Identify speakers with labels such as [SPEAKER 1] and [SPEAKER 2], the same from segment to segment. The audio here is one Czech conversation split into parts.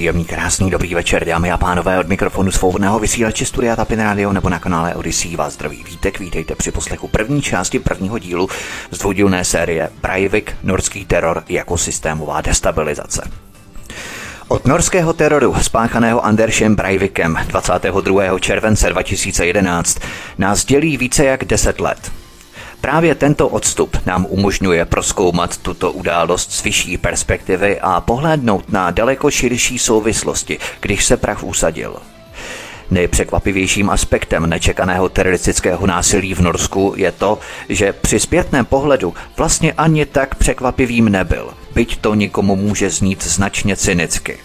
[SPEAKER 1] Příjemný, krásný, dobrý večer, dámy a pánové, od mikrofonu svobodného vysílače Studia Tapin Radio nebo na kanále Odyssey vás zdraví vítek, vítejte při poslechu první části prvního dílu z dvoudílné série Breivik, norský teror jako systémová destabilizace. Od norského teroru spáchaného Andersem Breivikem 22. července 2011 nás dělí více jak 10 let. Právě tento odstup nám umožňuje proskoumat tuto událost z vyšší perspektivy a pohlédnout na daleko širší souvislosti, když se prach usadil. Nejpřekvapivějším aspektem nečekaného teroristického násilí v Norsku je to, že při zpětném pohledu vlastně ani tak překvapivým nebyl, byť to nikomu může znít značně cynicky.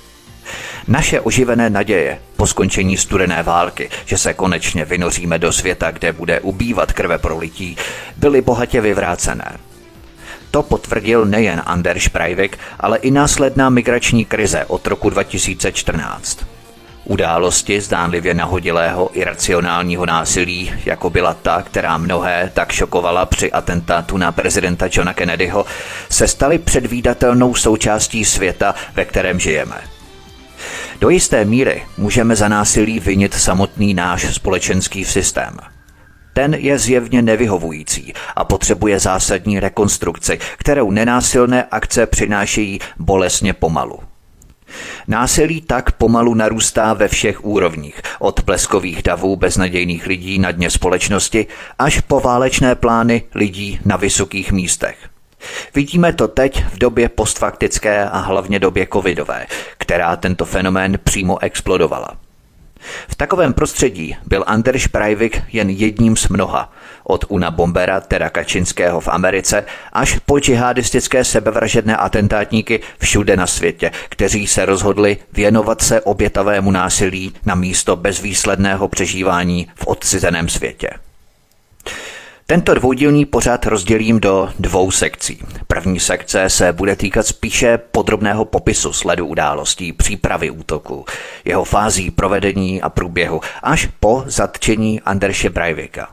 [SPEAKER 1] Naše oživené naděje po skončení studené války, že se konečně vynoříme do světa, kde bude ubývat krve prolití, byly bohatě vyvrácené. To potvrdil nejen Anders Breivik, ale i následná migrační krize od roku 2014. Události zdánlivě nahodilého iracionálního násilí, jako byla ta, která mnohé tak šokovala při atentátu na prezidenta Johna Kennedyho, se staly předvídatelnou součástí světa, ve kterém žijeme – do jisté míry můžeme za násilí vinit samotný náš společenský systém. Ten je zjevně nevyhovující a potřebuje zásadní rekonstrukci, kterou nenásilné akce přinášejí bolesně pomalu. Násilí tak pomalu narůstá ve všech úrovních, od pleskových davů beznadějných lidí na dně společnosti až po válečné plány lidí na vysokých místech – Vidíme to teď v době postfaktické a hlavně době covidové, která tento fenomén přímo explodovala. V takovém prostředí byl Anders Breivik jen jedním z mnoha, od Una Bombera, teda Kačinského v Americe, až po džihadistické sebevražedné atentátníky všude na světě, kteří se rozhodli věnovat se obětavému násilí na místo bezvýsledného přežívání v odcizeném světě. Tento dvoudílný pořad rozdělím do dvou sekcí. První sekce se bude týkat spíše podrobného popisu sledu událostí, přípravy útoku, jeho fází provedení a průběhu, až po zatčení Anderše Breivika.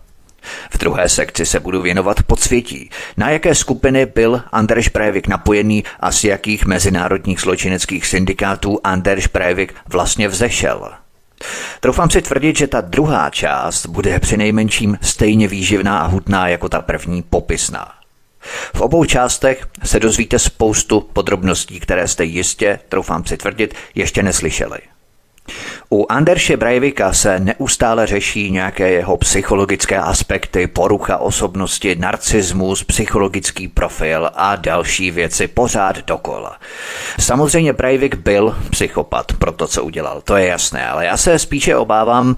[SPEAKER 1] V druhé sekci se budu věnovat podsvětí, na jaké skupiny byl Anders Breivik napojený a z jakých mezinárodních zločineckých syndikátů Anders Breivik vlastně vzešel – Troufám si tvrdit, že ta druhá část bude přinejmenším stejně výživná a hutná jako ta první popisná. V obou částech se dozvíte spoustu podrobností, které jste jistě, troufám si tvrdit, ještě neslyšeli. U Anderše Breivika se neustále řeší nějaké jeho psychologické aspekty, porucha osobnosti, narcismus, psychologický profil a další věci pořád dokola. Samozřejmě Breivik byl psychopat pro to, co udělal, to je jasné, ale já se spíše obávám,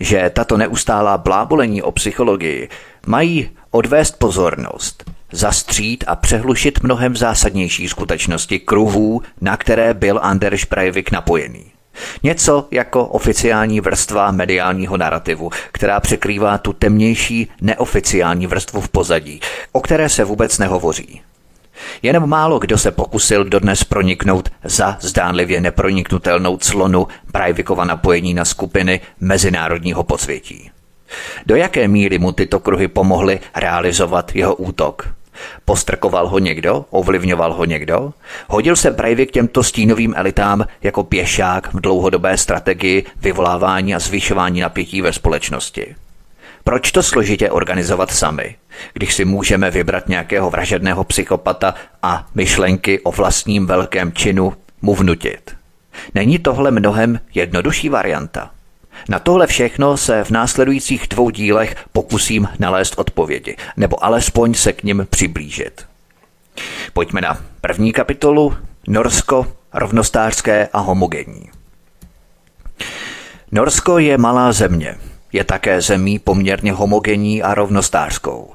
[SPEAKER 1] že tato neustálá blábolení o psychologii mají odvést pozornost, zastřít a přehlušit mnohem zásadnější skutečnosti kruhů, na které byl Anders Breivik napojený. Něco jako oficiální vrstva mediálního narrativu, která překrývá tu temnější neoficiální vrstvu v pozadí, o které se vůbec nehovoří. Jenom málo kdo se pokusil dodnes proniknout za zdánlivě neproniknutelnou clonu Breivikova napojení na skupiny mezinárodního podsvětí. Do jaké míry mu tyto kruhy pomohly realizovat jeho útok? Postrkoval ho někdo? Ovlivňoval ho někdo? Hodil se Breivik těmto stínovým elitám jako pěšák v dlouhodobé strategii vyvolávání a zvyšování napětí ve společnosti? Proč to složitě organizovat sami, když si můžeme vybrat nějakého vražedného psychopata a myšlenky o vlastním velkém činu mu vnutit? Není tohle mnohem jednodušší varianta? Na tohle všechno se v následujících dvou dílech pokusím nalézt odpovědi, nebo alespoň se k nim přiblížit. Pojďme na první kapitolu Norsko, rovnostářské a homogenní. Norsko je malá země. Je také zemí poměrně homogenní a rovnostářskou.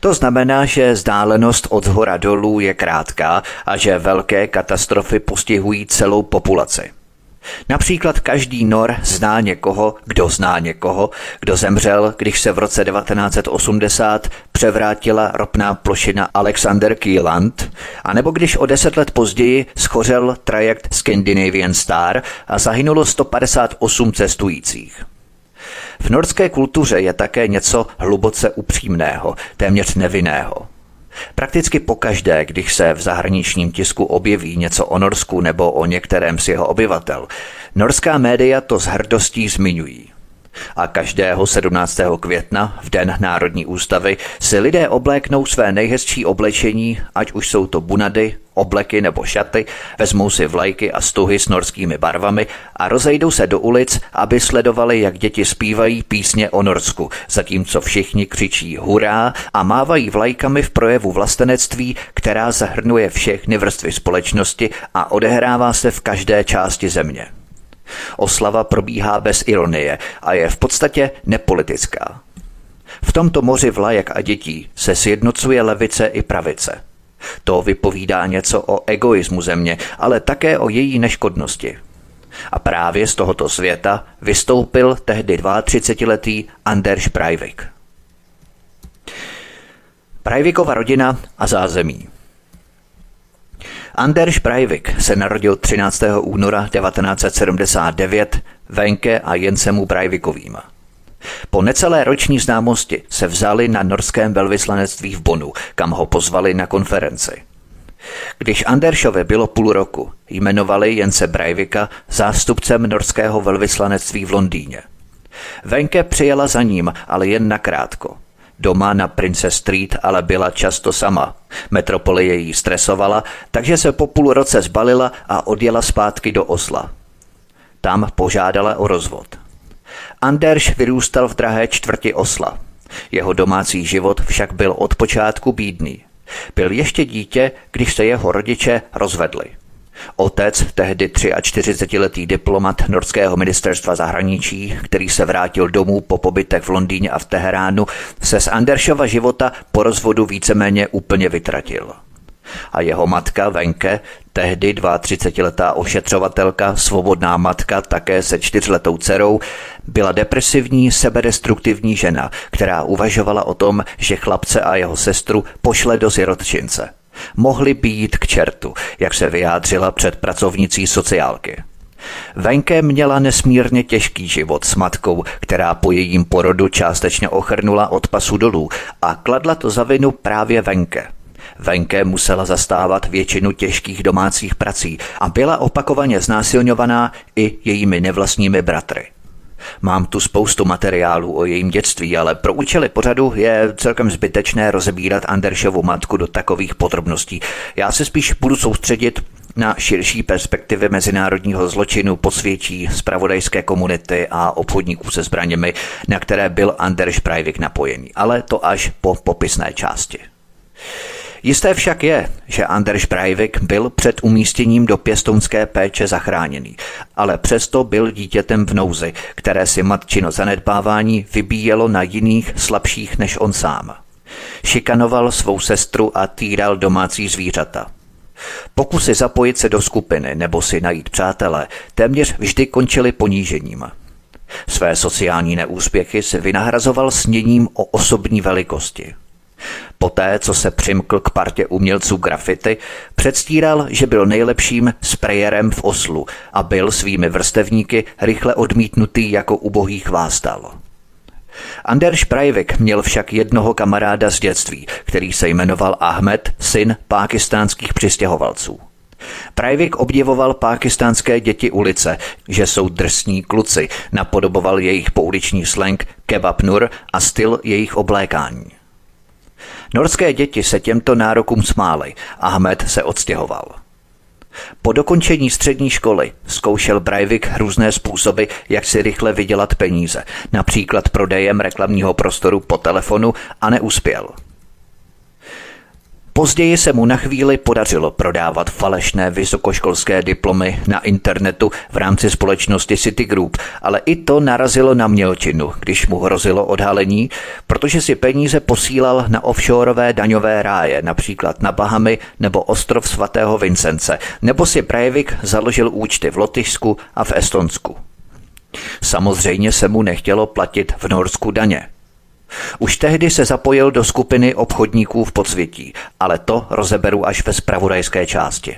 [SPEAKER 1] To znamená, že vzdálenost od hora dolů je krátká a že velké katastrofy postihují celou populaci. Například každý Nor zná někoho, kdo zná někoho, kdo zemřel, když se v roce 1980 převrátila ropná plošina Alexander Kieland, anebo když o deset let později schořel trajekt Scandinavian Star a zahynulo 158 cestujících. V norské kultuře je také něco hluboce upřímného, téměř nevinného – Prakticky pokaždé, když se v zahraničním tisku objeví něco o Norsku nebo o některém z jeho obyvatel, norská média to s hrdostí zmiňují. A každého 17. května, v den Národní ústavy, si lidé obléknou své nejhezčí oblečení, ať už jsou to bunady, obleky nebo šaty, vezmou si vlajky a stuhy s norskými barvami a rozejdou se do ulic, aby sledovali, jak děti zpívají písně o Norsku, zatímco všichni křičí hurá a mávají vlajkami v projevu vlastenectví, která zahrnuje všechny vrstvy společnosti a odehrává se v každé části země. Oslava probíhá bez ironie a je v podstatě nepolitická. V tomto moři vlajek a dětí se sjednocuje levice i pravice. To vypovídá něco o egoismu země, ale také o její neškodnosti. A právě z tohoto světa vystoupil tehdy 32-letý Anders Breivik. Breivikova rodina a zázemí Anders Breivik se narodil 13. února 1979 Venke a Jensemu Breivikovým. Po necelé roční známosti se vzali na norském velvyslanectví v Bonu, kam ho pozvali na konferenci. Když Anderšovi bylo půl roku, jmenovali Jense Breivika zástupcem norského velvyslanectví v Londýně. Venke přijela za ním, ale jen nakrátko. Doma na Princess Street ale byla často sama. Metropole její stresovala, takže se po půl roce zbalila a odjela zpátky do Osla. Tam požádala o rozvod. Anders vyrůstal v drahé čtvrti Osla. Jeho domácí život však byl od počátku bídný. Byl ještě dítě, když se jeho rodiče rozvedli. Otec, tehdy 43-letý diplomat norského ministerstva zahraničí, který se vrátil domů po pobytech v Londýně a v Teheránu, se z Anderšova života po rozvodu víceméně úplně vytratil. A jeho matka Venke, tehdy 32-letá ošetřovatelka, svobodná matka také se čtyřletou dcerou, byla depresivní, sebedestruktivní žena, která uvažovala o tom, že chlapce a jeho sestru pošle do sirotčince mohli být k čertu, jak se vyjádřila před pracovnicí sociálky. Venke měla nesmírně těžký život s matkou, která po jejím porodu částečně ochrnula od pasu dolů a kladla to za vinu právě Venke. Venke musela zastávat většinu těžkých domácích prací a byla opakovaně znásilňovaná i jejími nevlastními bratry. Mám tu spoustu materiálů o jejím dětství, ale pro účely pořadu je celkem zbytečné rozebírat Anderšovu matku do takových podrobností. Já se spíš budu soustředit na širší perspektivy mezinárodního zločinu posvědčí zpravodajské komunity a obchodníků se zbraněmi, na které byl Anders Breivik napojený, ale to až po popisné části. Jisté však je, že Anders Breivik byl před umístěním do pěstounské péče zachráněný, ale přesto byl dítětem v nouzi, které si matčino zanedbávání vybíjelo na jiných slabších než on sám. Šikanoval svou sestru a týral domácí zvířata. Pokusy zapojit se do skupiny nebo si najít přátele téměř vždy končily ponížením. Své sociální neúspěchy se vynahrazoval sněním o osobní velikosti – Poté, co se přimkl k partě umělců grafity, předstíral, že byl nejlepším sprayerem v Oslu a byl svými vrstevníky rychle odmítnutý jako ubohý chvástal. Anders Breivik měl však jednoho kamaráda z dětství, který se jmenoval Ahmed, syn pákistánských přistěhovalců. Breivik obdivoval pákistánské děti ulice, že jsou drsní kluci, napodoboval jejich pouliční slang kebab nur a styl jejich oblékání. Norské děti se těmto nárokům smály. Ahmed se odstěhoval. Po dokončení střední školy zkoušel Breivik různé způsoby, jak si rychle vydělat peníze, například prodejem reklamního prostoru po telefonu a neuspěl. Později se mu na chvíli podařilo prodávat falešné vysokoškolské diplomy na internetu v rámci společnosti Citigroup, ale i to narazilo na mělčinu, když mu hrozilo odhalení, protože si peníze posílal na offshoreové daňové ráje, například na Bahamy nebo ostrov svatého Vincence, nebo si Breivik založil účty v Lotyšsku a v Estonsku. Samozřejmě se mu nechtělo platit v Norsku daně. Už tehdy se zapojil do skupiny obchodníků v podsvětí, ale to rozeberu až ve spravodajské části.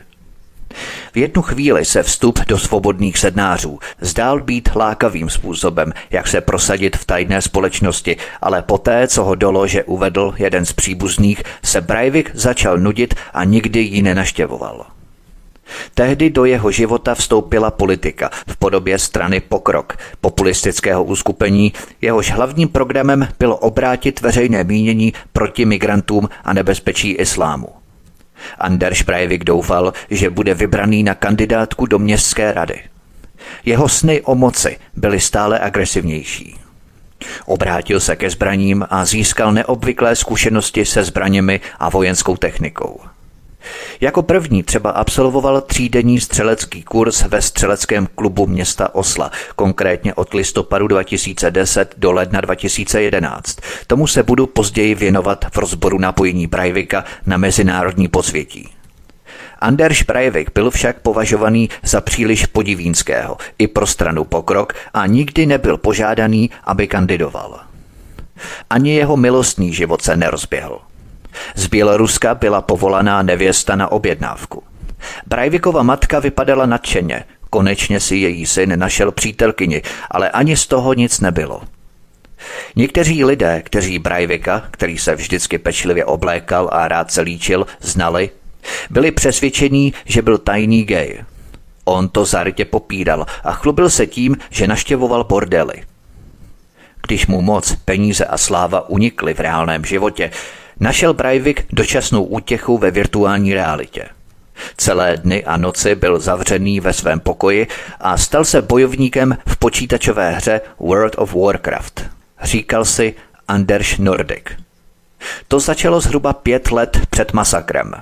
[SPEAKER 1] V jednu chvíli se vstup do svobodných sednářů zdál být lákavým způsobem, jak se prosadit v tajné společnosti, ale poté, co ho do lože uvedl jeden z příbuzných, se Breivik začal nudit a nikdy ji nenaštěvoval. Tehdy do jeho života vstoupila politika v podobě strany Pokrok, populistického uskupení, jehož hlavním programem bylo obrátit veřejné mínění proti migrantům a nebezpečí islámu. Anders Breivik doufal, že bude vybraný na kandidátku do městské rady. Jeho sny o moci byly stále agresivnější. Obrátil se ke zbraním a získal neobvyklé zkušenosti se zbraněmi a vojenskou technikou – jako první třeba absolvoval třídenní střelecký kurz ve střeleckém klubu města Osla, konkrétně od listopadu 2010 do ledna 2011. Tomu se budu později věnovat v rozboru napojení Breivika na mezinárodní posvětí. Anders Breivik byl však považovaný za příliš podivínského i pro stranu pokrok a nikdy nebyl požádaný, aby kandidoval. Ani jeho milostný život se nerozběhl. Z Běloruska byla povolaná nevěsta na objednávku. Brajvikova matka vypadala nadšeně. Konečně si její syn našel přítelkyni, ale ani z toho nic nebylo. Někteří lidé, kteří Brajvika, který se vždycky pečlivě oblékal a rád se líčil, znali, byli přesvědčení, že byl tajný gay. On to zarytě popíral a chlubil se tím, že naštěvoval bordely. Když mu moc, peníze a sláva unikly v reálném životě, našel Breivik dočasnou útěchu ve virtuální realitě. Celé dny a noci byl zavřený ve svém pokoji a stal se bojovníkem v počítačové hře World of Warcraft. Říkal si Anders Nordic. To začalo zhruba pět let před masakrem.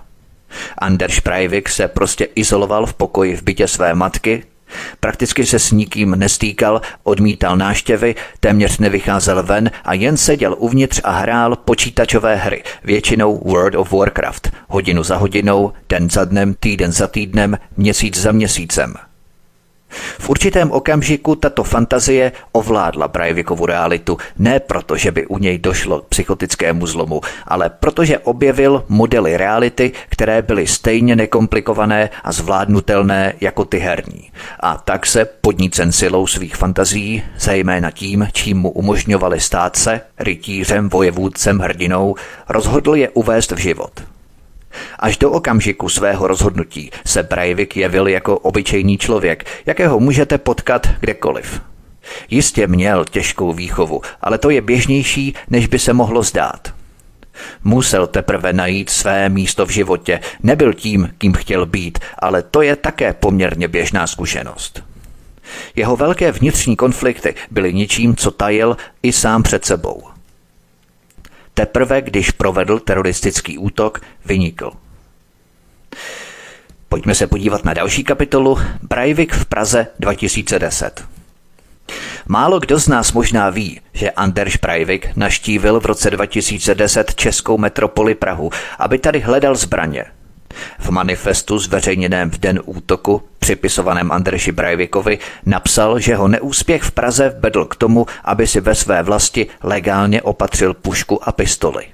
[SPEAKER 1] Anders Breivik se prostě izoloval v pokoji v bytě své matky Prakticky se s nikým nestýkal, odmítal náštěvy, téměř nevycházel ven a jen seděl uvnitř a hrál počítačové hry, většinou World of Warcraft, hodinu za hodinou, den za dnem, týden za týdnem, měsíc za měsícem. V určitém okamžiku tato fantazie ovládla Breivikovu realitu, ne proto, že by u něj došlo k psychotickému zlomu, ale protože objevil modely reality, které byly stejně nekomplikované a zvládnutelné jako ty herní. A tak se podnícen silou svých fantazí, zejména tím, čím mu umožňovali stát se, rytířem, vojevůdcem, hrdinou, rozhodl je uvést v život – Až do okamžiku svého rozhodnutí se Breivik jevil jako obyčejný člověk, jakého můžete potkat kdekoliv. Jistě měl těžkou výchovu, ale to je běžnější, než by se mohlo zdát. Musel teprve najít své místo v životě, nebyl tím, kým chtěl být, ale to je také poměrně běžná zkušenost. Jeho velké vnitřní konflikty byly ničím, co tajil i sám před sebou – Teprve když provedl teroristický útok, vynikl. Pojďme se podívat na další kapitolu Breivik v Praze 2010. Málo kdo z nás možná ví, že Anders Breivik naštívil v roce 2010 českou metropoli Prahu, aby tady hledal zbraně – v manifestu zveřejněném v den útoku, připisovaném Andreši Brajvikovi, napsal, že ho neúspěch v Praze vedl k tomu, aby si ve své vlasti legálně opatřil pušku a pistoli.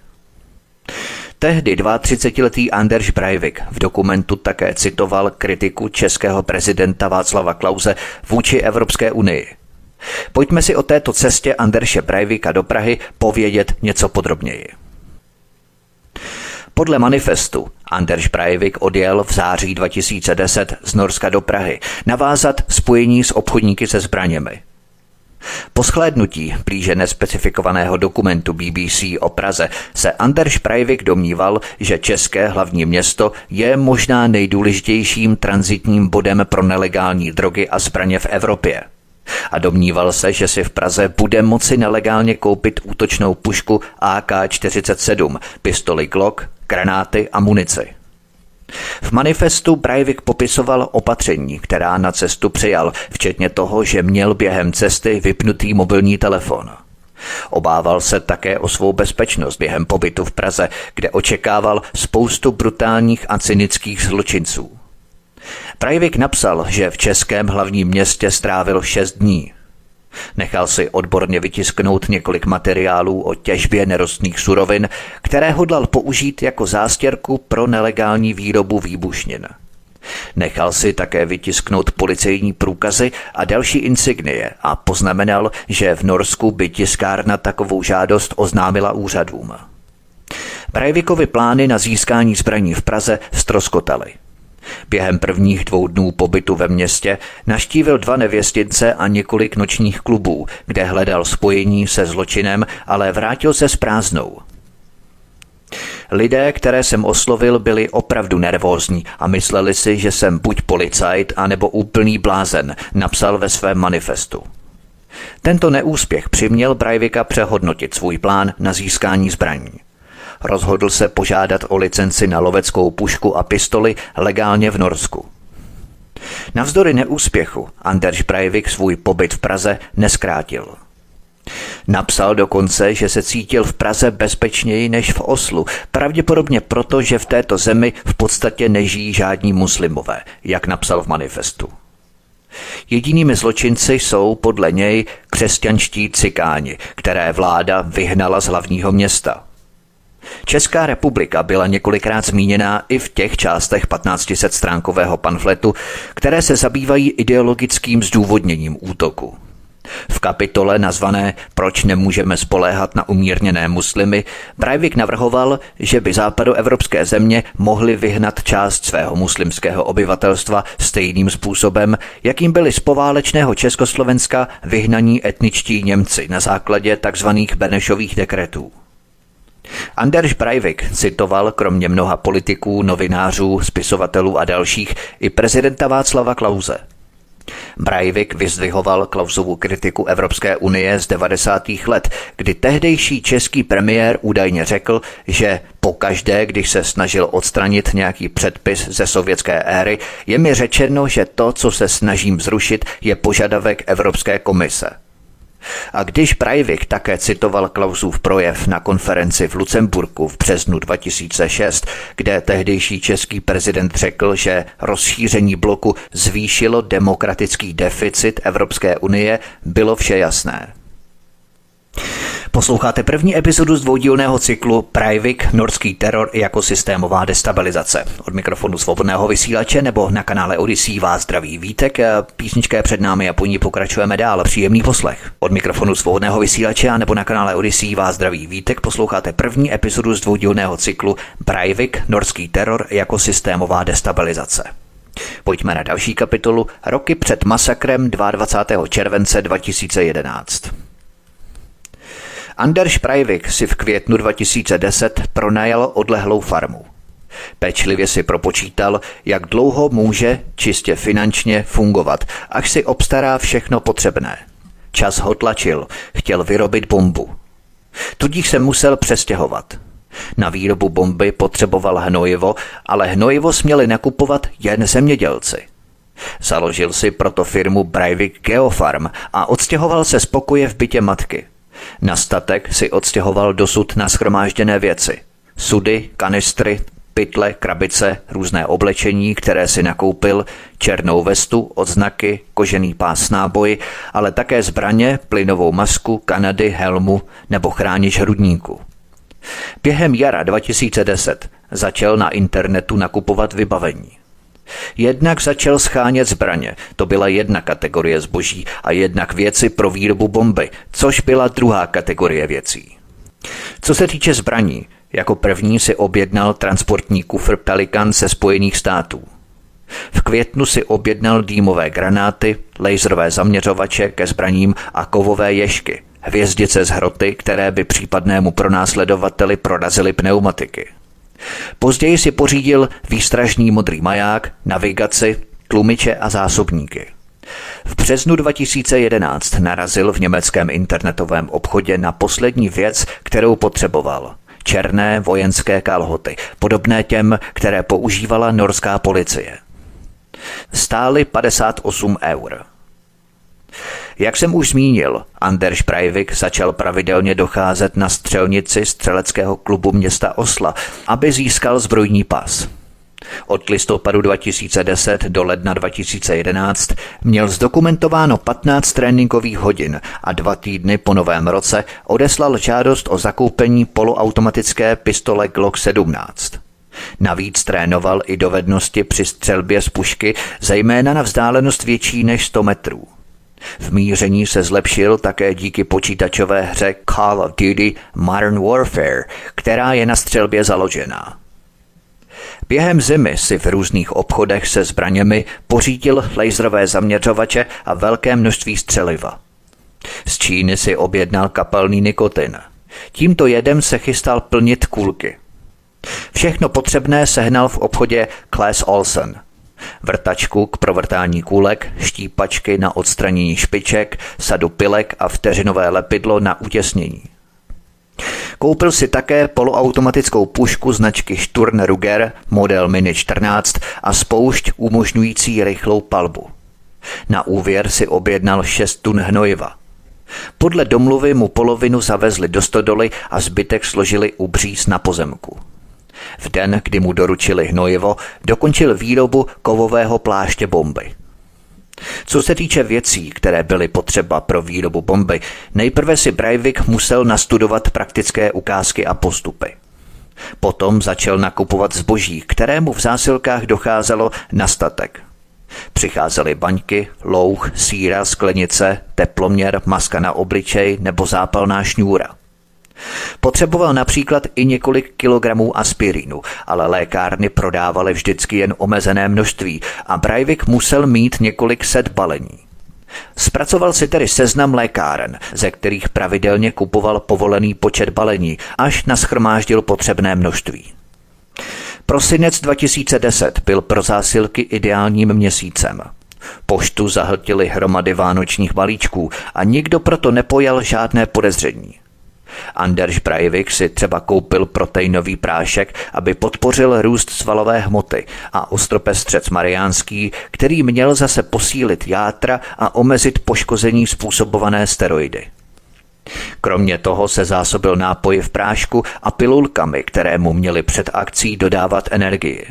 [SPEAKER 1] Tehdy 32-letý Anders Breivik v dokumentu také citoval kritiku českého prezidenta Václava Klauze vůči Evropské unii. Pojďme si o této cestě Anderše Breivika do Prahy povědět něco podrobněji. Podle manifestu Anders Breivik odjel v září 2010 z Norska do Prahy navázat spojení s obchodníky se zbraněmi. Po shlédnutí blíže nespecifikovaného dokumentu BBC o Praze se Anders Breivik domníval, že české hlavní město je možná nejdůležitějším transitním bodem pro nelegální drogy a zbraně v Evropě. A domníval se, že si v Praze bude moci nelegálně koupit útočnou pušku AK-47, pistoli Glock, granáty a munici. V manifestu Breivik popisoval opatření, která na cestu přijal, včetně toho, že měl během cesty vypnutý mobilní telefon. Obával se také o svou bezpečnost během pobytu v Praze, kde očekával spoustu brutálních a cynických zločinců. Breivik napsal, že v českém hlavním městě strávil šest dní. Nechal si odborně vytisknout několik materiálů o těžbě nerostných surovin, které hodlal použít jako zástěrku pro nelegální výrobu výbušnin. Nechal si také vytisknout policejní průkazy a další insignie a poznamenal, že v Norsku by tiskárna takovou žádost oznámila úřadům. Breivikovi plány na získání zbraní v Praze stroskotaly. Během prvních dvou dnů pobytu ve městě naštívil dva nevěstince a několik nočních klubů, kde hledal spojení se zločinem, ale vrátil se s prázdnou. Lidé, které jsem oslovil, byli opravdu nervózní a mysleli si, že jsem buď policajt, anebo úplný blázen, napsal ve svém manifestu. Tento neúspěch přiměl Breivika přehodnotit svůj plán na získání zbraní. Rozhodl se požádat o licenci na loveckou pušku a pistoli legálně v Norsku. Navzdory neúspěchu Anders Breivik svůj pobyt v Praze neskrátil. Napsal dokonce, že se cítil v Praze bezpečněji než v Oslu, pravděpodobně proto, že v této zemi v podstatě nežijí žádní muslimové, jak napsal v manifestu. Jedinými zločinci jsou podle něj křesťanští cikáni, které vláda vyhnala z hlavního města. Česká republika byla několikrát zmíněná i v těch částech 1500 stránkového pamfletu, které se zabývají ideologickým zdůvodněním útoku. V kapitole nazvané Proč nemůžeme spoléhat na umírněné muslimy Breivik navrhoval, že by západoevropské země mohly vyhnat část svého muslimského obyvatelstva stejným způsobem, jakým byli z poválečného Československa vyhnaní etničtí Němci na základě tzv. Benešových dekretů. Anders Breivik citoval kromě mnoha politiků, novinářů, spisovatelů a dalších i prezidenta Václava Klauze – Breivik vyzdvihoval Klausovu kritiku Evropské unie z 90. let, kdy tehdejší český premiér údajně řekl, že pokaždé, když se snažil odstranit nějaký předpis ze sovětské éry, je mi řečeno, že to, co se snažím zrušit, je požadavek Evropské komise. A když Breivik také citoval Klausův projev na konferenci v Lucemburku v březnu 2006, kde tehdejší český prezident řekl, že rozšíření bloku zvýšilo demokratický deficit Evropské unie, bylo vše jasné. Posloucháte první epizodu z dvoudílného cyklu Privik Norský teror jako systémová destabilizace. Od mikrofonu svobodného vysílače nebo na kanále Odyssey vás zdraví Vítek. Písnička je před námi a po ní pokračujeme dál. Příjemný poslech. Od mikrofonu svobodného vysílače nebo na kanále Odyssey vás zdraví Vítek. Posloucháte první epizodu z dvoudílného cyklu Privik Norský teror jako systémová destabilizace. Pojďme na další kapitolu Roky před masakrem 22. července 2011. Anders Breivik si v květnu 2010 pronajal odlehlou farmu. Pečlivě si propočítal, jak dlouho může čistě finančně fungovat, až si obstará všechno potřebné. Čas ho tlačil, chtěl vyrobit bombu. Tudíž se musel přestěhovat. Na výrobu bomby potřeboval hnojivo, ale hnojivo směli nakupovat jen zemědělci. Založil si proto firmu Breivik Geofarm a odstěhoval se z pokoje v bytě matky – na statek si odstěhoval dosud na schromážděné věci. Sudy, kanistry, pytle, krabice, různé oblečení, které si nakoupil, černou vestu, odznaky, kožený pás náboj, ale také zbraně, plynovou masku, kanady, helmu nebo chránič hrudníku. Během jara 2010 začal na internetu nakupovat vybavení. Jednak začal schánět zbraně, to byla jedna kategorie zboží, a jednak věci pro výrobu bomby, což byla druhá kategorie věcí. Co se týče zbraní, jako první si objednal transportní kufr Pelikan ze Spojených států. V květnu si objednal dýmové granáty, laserové zaměřovače ke zbraním a kovové ješky, hvězdice z hroty, které by případnému pronásledovateli prorazily pneumatiky. Později si pořídil výstražný modrý maják, navigaci, tlumiče a zásobníky. V březnu 2011 narazil v německém internetovém obchodě na poslední věc, kterou potřeboval. černé vojenské kalhoty, podobné těm, které používala norská policie. Stály 58 eur. Jak jsem už zmínil, Anders Breivik začal pravidelně docházet na střelnici střeleckého klubu města Osla, aby získal zbrojní pas. Od listopadu 2010 do ledna 2011 měl zdokumentováno 15 tréninkových hodin a dva týdny po novém roce odeslal žádost o zakoupení poloautomatické pistole Glock 17. Navíc trénoval i dovednosti při střelbě z pušky, zejména na vzdálenost větší než 100 metrů. V míření se zlepšil také díky počítačové hře Call of Duty Modern Warfare, která je na střelbě založená. Během zimy si v různých obchodech se zbraněmi pořídil laserové zaměřovače a velké množství střeliva. Z Číny si objednal kapalný nikotin. Tímto jedem se chystal plnit kulky. Všechno potřebné sehnal v obchodě Class Olsen – vrtačku k provrtání kůlek, štípačky na odstranění špiček, sadu pilek a vteřinové lepidlo na utěsnění. Koupil si také poloautomatickou pušku značky Sturm Ruger model Mini 14 a spoušť umožňující rychlou palbu. Na úvěr si objednal 6 tun hnojiva. Podle domluvy mu polovinu zavezli do stodoly a zbytek složili u bříz na pozemku. V den, kdy mu doručili hnojivo, dokončil výrobu kovového pláště bomby. Co se týče věcí, které byly potřeba pro výrobu bomby, nejprve si Breivik musel nastudovat praktické ukázky a postupy. Potom začal nakupovat zboží, kterému v zásilkách docházelo na statek. Přicházely baňky, louch, síra, sklenice, teploměr, maska na obličej nebo zápalná šňůra – Potřeboval například i několik kilogramů aspirínu, ale lékárny prodávaly vždycky jen omezené množství a Breivik musel mít několik set balení. Zpracoval si tedy seznam lékáren, ze kterých pravidelně kupoval povolený počet balení, až naschromáždil potřebné množství. Prosinec 2010 byl pro zásilky ideálním měsícem. Poštu zahltili hromady vánočních balíčků a nikdo proto nepojal žádné podezření. Anders Breivik si třeba koupil proteinový prášek, aby podpořil růst svalové hmoty a ostropestřec mariánský, který měl zase posílit játra a omezit poškození způsobované steroidy. Kromě toho se zásobil nápoji v prášku a pilulkami, které mu měly před akcí dodávat energii.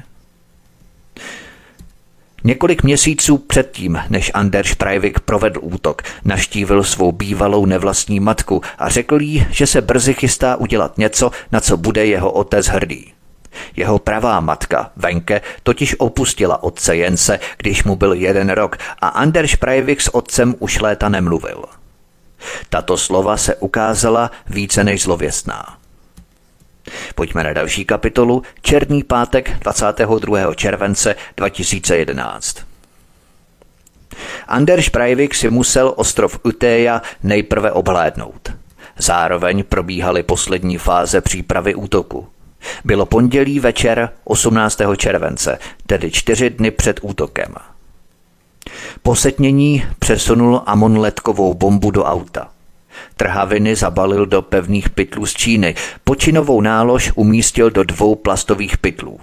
[SPEAKER 1] Několik měsíců předtím, než Anders Breivik provedl útok, naštívil svou bývalou nevlastní matku a řekl jí, že se brzy chystá udělat něco, na co bude jeho otec hrdý. Jeho pravá matka, Venke, totiž opustila otce Jense, když mu byl jeden rok a Anders Breivik s otcem už léta nemluvil. Tato slova se ukázala více než zlověstná. Pojďme na další kapitolu, Černý pátek 22. července 2011. Anders Breivik si musel ostrov Utéja nejprve obhlédnout. Zároveň probíhaly poslední fáze přípravy útoku. Bylo pondělí večer 18. července, tedy čtyři dny před útokem. Posetnění přesunul Amon letkovou bombu do auta. Trhaviny zabalil do pevných pytlů z Číny, počinovou nálož umístil do dvou plastových pytlů.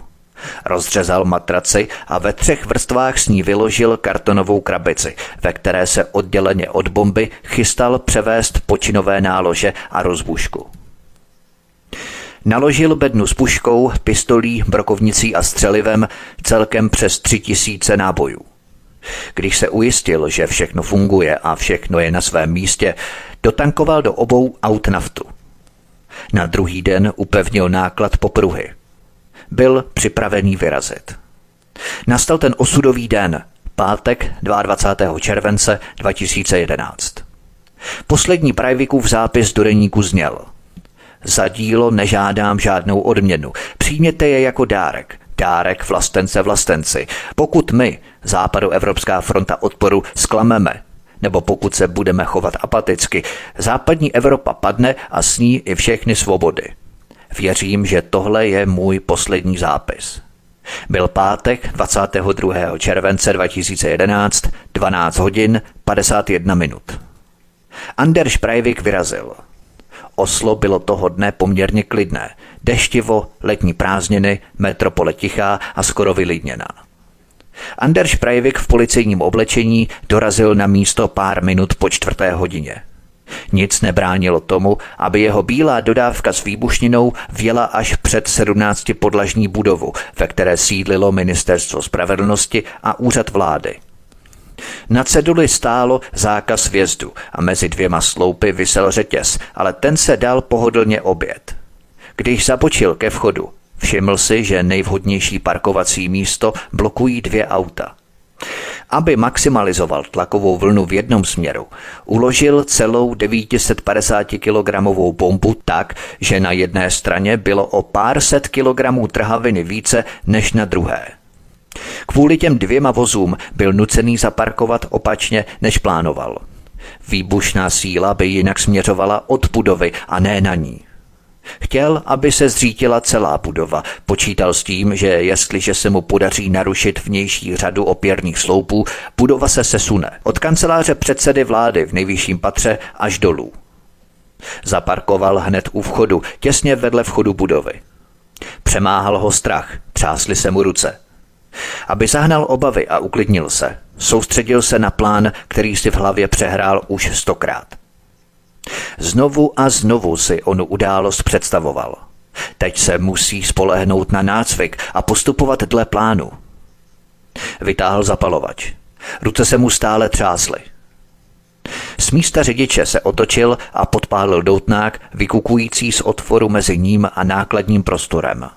[SPEAKER 1] Rozřezal matraci a ve třech vrstvách s ní vyložil kartonovou krabici, ve které se odděleně od bomby chystal převést počinové nálože a rozbušku. Naložil bednu s puškou, pistolí, brokovnicí a střelivem celkem přes tři tisíce nábojů. Když se ujistil, že všechno funguje a všechno je na svém místě, dotankoval do obou aut naftu. Na druhý den upevnil náklad popruhy. Byl připravený vyrazit. Nastal ten osudový den, pátek 22. července 2011. Poslední Prajvikův zápis do deníku zněl. Za dílo nežádám žádnou odměnu. Přijměte je jako dárek. Dárek vlastence vlastenci. Pokud my, Západoevropská fronta odporu, sklameme, nebo pokud se budeme chovat apaticky, západní Evropa padne a s ní i všechny svobody. Věřím, že tohle je můj poslední zápis. Byl pátek 22. července 2011, 12 hodin 51 minut. Anders Breivik vyrazil. Oslo bylo toho dne poměrně klidné. Deštivo, letní prázdniny, metropole tichá a skoro vylidněná. Anders Breivik v policejním oblečení dorazil na místo pár minut po čtvrté hodině. Nic nebránilo tomu, aby jeho bílá dodávka s výbušninou vjela až před 17 podlažní budovu, ve které sídlilo Ministerstvo spravedlnosti a úřad vlády. Na ceduli stálo zákaz vjezdu a mezi dvěma sloupy vysel řetěz, ale ten se dal pohodlně obět. Když zabočil ke vchodu, všiml si, že nejvhodnější parkovací místo blokují dvě auta – aby maximalizoval tlakovou vlnu v jednom směru, uložil celou 950 kg bombu tak, že na jedné straně bylo o pár set kilogramů trhaviny více než na druhé. Kvůli těm dvěma vozům byl nucený zaparkovat opačně, než plánoval. Výbušná síla by jinak směřovala od budovy a ne na ní. Chtěl, aby se zřítila celá budova. Počítal s tím, že jestliže se mu podaří narušit vnější řadu opěrných sloupů, budova se sesune. Od kanceláře předsedy vlády v nejvyšším patře až dolů. Zaparkoval hned u vchodu, těsně vedle vchodu budovy. Přemáhal ho strach, třásly se mu ruce. Aby zahnal obavy a uklidnil se, soustředil se na plán, který si v hlavě přehrál už stokrát – Znovu a znovu si onu událost představoval. Teď se musí spolehnout na nácvik a postupovat dle plánu. Vytáhl zapalovač. Ruce se mu stále třásly. Z místa řidiče se otočil a podpálil doutnák, vykukující z otvoru mezi ním a nákladním prostorem.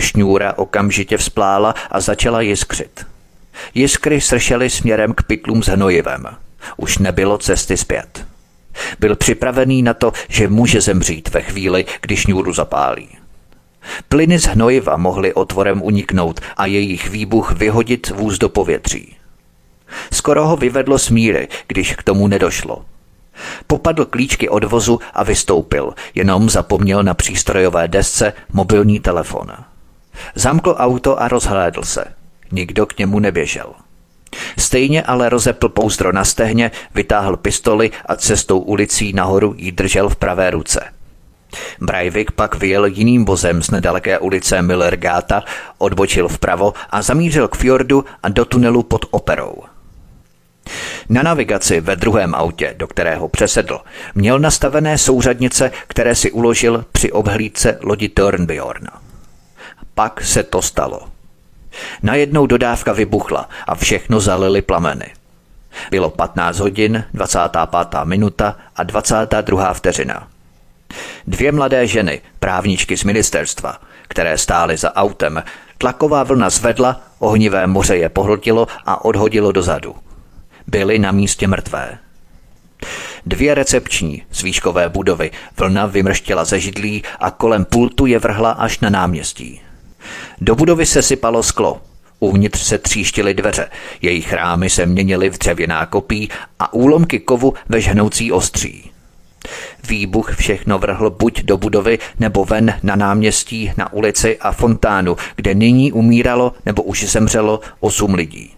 [SPEAKER 1] Šňůra okamžitě vzplála a začala jiskřit. Jiskry sršely směrem k pytlům s hnojivem. Už nebylo cesty zpět. Byl připravený na to, že může zemřít ve chvíli, když šňůru zapálí. Plyny z hnojiva mohly otvorem uniknout a jejich výbuch vyhodit vůz do povětří. Skoro ho vyvedlo z míry, když k tomu nedošlo. Popadl klíčky od vozu a vystoupil, jenom zapomněl na přístrojové desce mobilní telefon. Zamkl auto a rozhlédl se. Nikdo k němu neběžel. Stejně ale rozepl pouzdro na stehně, vytáhl pistoli a cestou ulicí nahoru ji držel v pravé ruce. Breivik pak vyjel jiným vozem z nedaleké ulice Millergata, odbočil vpravo a zamířil k fjordu a do tunelu pod operou. Na navigaci ve druhém autě, do kterého přesedl, měl nastavené souřadnice, které si uložil při obhlídce lodi Törnbjorn. Pak se to stalo. Najednou dodávka vybuchla a všechno zalili plameny. Bylo 15 hodin, 25. minuta a 22. vteřina. Dvě mladé ženy, právničky z ministerstva, které stály za autem, tlaková vlna zvedla, ohnivé moře je pohltilo a odhodilo dozadu. Byly na místě mrtvé. Dvě recepční z výškové budovy vlna vymrštěla ze židlí a kolem pultu je vrhla až na náměstí. Do budovy se sypalo sklo. Uvnitř se tříštily dveře, jejich rámy se měnily v dřevěná kopí a úlomky kovu ve žhnoucí ostří. Výbuch všechno vrhl buď do budovy nebo ven na náměstí, na ulici a fontánu, kde nyní umíralo nebo už zemřelo osm lidí.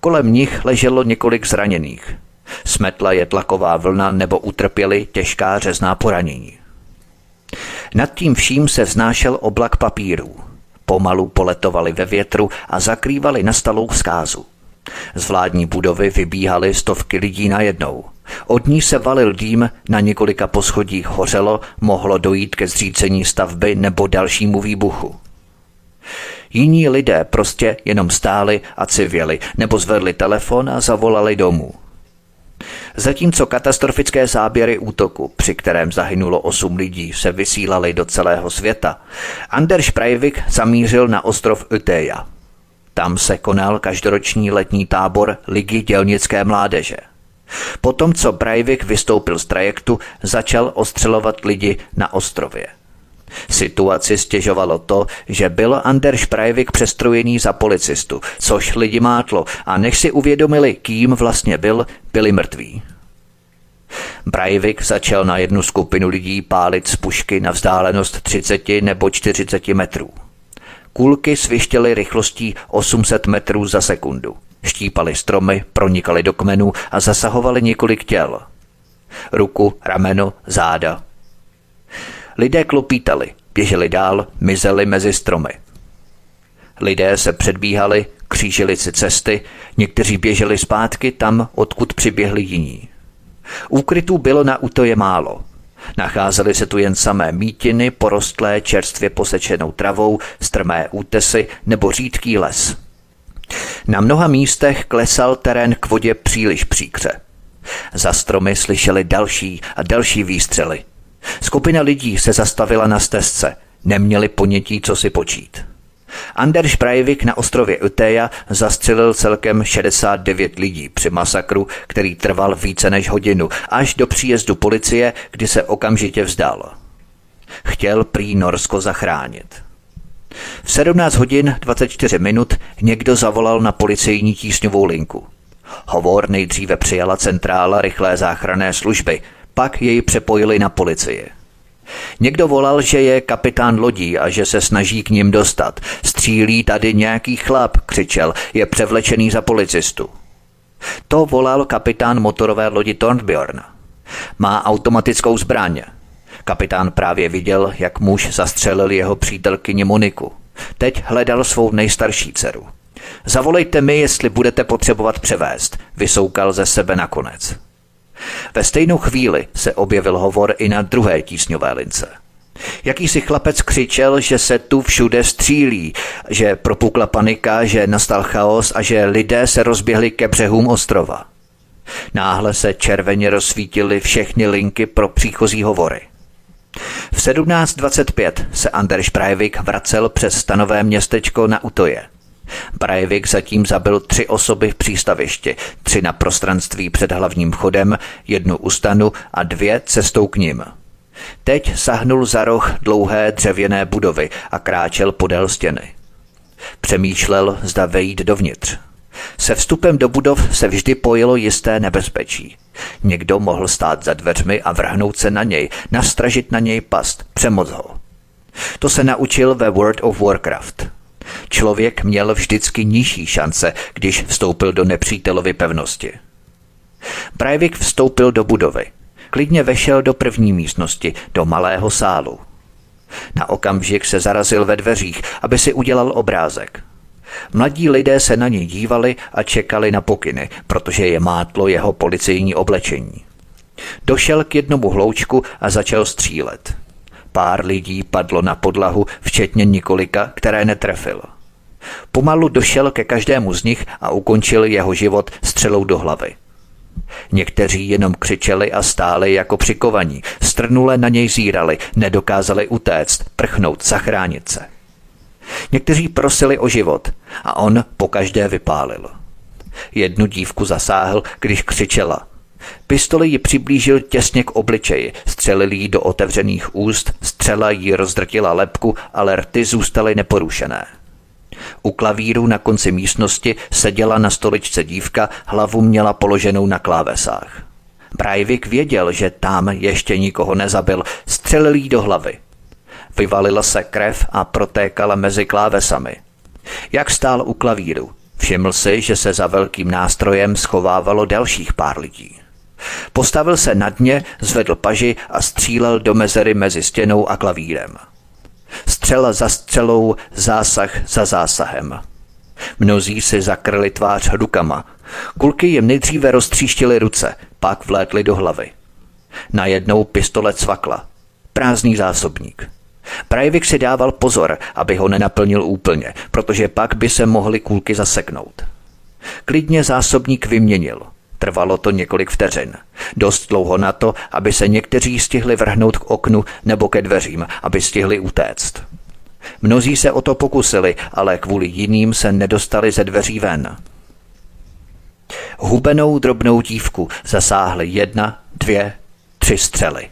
[SPEAKER 1] Kolem nich leželo několik zraněných. Smetla je tlaková vlna nebo utrpěli těžká řezná poranění. Nad tím vším se vznášel oblak papírů. Pomalu poletovali ve větru a zakrývali nastalou zkázu. Z vládní budovy vybíhaly stovky lidí najednou. Od ní se valil dým, na několika poschodích hořelo, mohlo dojít ke zřícení stavby nebo dalšímu výbuchu. Jiní lidé prostě jenom stáli a civěli, nebo zvedli telefon a zavolali domů. Zatímco katastrofické záběry útoku, při kterém zahynulo osm lidí, se vysílaly do celého světa, Anders Breivik zamířil na ostrov Uteja. Tam se konal každoroční letní tábor Ligy dělnické mládeže. Potom, co Breivik vystoupil z trajektu, začal ostřelovat lidi na ostrově. Situaci stěžovalo to, že byl Anders Breivik přestrojený za policistu, což lidi mátlo a než si uvědomili, kým vlastně byl, byli mrtví. Breivik začal na jednu skupinu lidí pálit z pušky na vzdálenost 30 nebo 40 metrů. Kulky svištěly rychlostí 800 metrů za sekundu. Štípali stromy, pronikali do kmenů a zasahovali několik těl. Ruku, rameno, záda. Lidé klopítali, běželi dál, mizeli mezi stromy. Lidé se předbíhali, křížili si cesty, někteří běželi zpátky tam, odkud přiběhli jiní. Úkrytů bylo na útoje málo. Nacházely se tu jen samé mítiny, porostlé čerstvě posečenou travou, strmé útesy nebo řídký les. Na mnoha místech klesal terén k vodě příliš příkře. Za stromy slyšeli další a další výstřely. Skupina lidí se zastavila na stezce, neměli ponětí, co si počít. Anders Breivik na ostrově Uteja zastřelil celkem 69 lidí při masakru, který trval více než hodinu, až do příjezdu policie, kdy se okamžitě vzdal. Chtěl prý Norsko zachránit. V 17 hodin 24 minut někdo zavolal na policejní tísňovou linku. Hovor nejdříve přijala centrála rychlé záchranné služby, pak jej přepojili na policii. Někdo volal, že je kapitán lodí a že se snaží k ním dostat. Střílí tady nějaký chlap, křičel, je převlečený za policistu. To volal kapitán motorové lodi Thornbjorn. Má automatickou zbraň. Kapitán právě viděl, jak muž zastřelil jeho přítelkyni Moniku. Teď hledal svou nejstarší dceru. Zavolejte mi, jestli budete potřebovat převést, vysoukal ze sebe nakonec. Ve stejnou chvíli se objevil hovor i na druhé tísňové lince. Jakýsi chlapec křičel, že se tu všude střílí, že propukla panika, že nastal chaos a že lidé se rozběhli ke břehům ostrova. Náhle se červeně rozsvítily všechny linky pro příchozí hovory. V 17.25 se Anders Breivik vracel přes stanové městečko na Utoje. Breivik zatím zabil tři osoby v přístavišti, tři na prostranství před hlavním chodem, jednu u stanu a dvě cestou k ním. Teď sahnul za roh dlouhé dřevěné budovy a kráčel podél stěny. Přemýšlel, zda vejít dovnitř. Se vstupem do budov se vždy pojilo jisté nebezpečí. Někdo mohl stát za dveřmi a vrhnout se na něj, nastražit na něj past, přemoc ho. To se naučil ve World of Warcraft. Člověk měl vždycky nižší šance, když vstoupil do nepřítelovy pevnosti. Breivik vstoupil do budovy. Klidně vešel do první místnosti, do malého sálu. Na okamžik se zarazil ve dveřích, aby si udělal obrázek. Mladí lidé se na něj dívali a čekali na pokyny, protože je mátlo jeho policejní oblečení. Došel k jednomu hloučku a začal střílet. Pár lidí padlo na podlahu, včetně několika, které netrefil. Pomalu došel ke každému z nich a ukončil jeho život střelou do hlavy. Někteří jenom křičeli a stáli jako přikovaní, strnule na něj zírali, nedokázali utéct, prchnout, zachránit se. Někteří prosili o život a on po každé vypálil. Jednu dívku zasáhl, když křičela. Pistoli ji přiblížil těsně k obličeji, střelil jí do otevřených úst, střela jí rozdrtila lepku, ale rty zůstaly neporušené. U klavíru na konci místnosti seděla na stoličce dívka, hlavu měla položenou na klávesách. Breivik věděl, že tam ještě nikoho nezabil, střelil jí do hlavy. Vyvalila se krev a protékala mezi klávesami. Jak stál u klavíru, všiml si, že se za velkým nástrojem schovávalo dalších pár lidí. Postavil se nad ně, zvedl paži a střílel do mezery mezi stěnou a klavírem. Střela za střelou, zásah za zásahem. Mnozí si zakrli tvář rukama. Kulky jim nejdříve roztříštily ruce, pak vlétly do hlavy. Najednou pistole cvakla. Prázdný zásobník. Breivik si dával pozor, aby ho nenaplnil úplně, protože pak by se mohly kulky zaseknout. Klidně zásobník vyměnil. Trvalo to několik vteřin. Dost dlouho na to, aby se někteří stihli vrhnout k oknu nebo ke dveřím, aby stihli utéct. Mnozí se o to pokusili, ale kvůli jiným se nedostali ze dveří ven. Hubenou drobnou dívku zasáhly jedna, dvě, tři střely.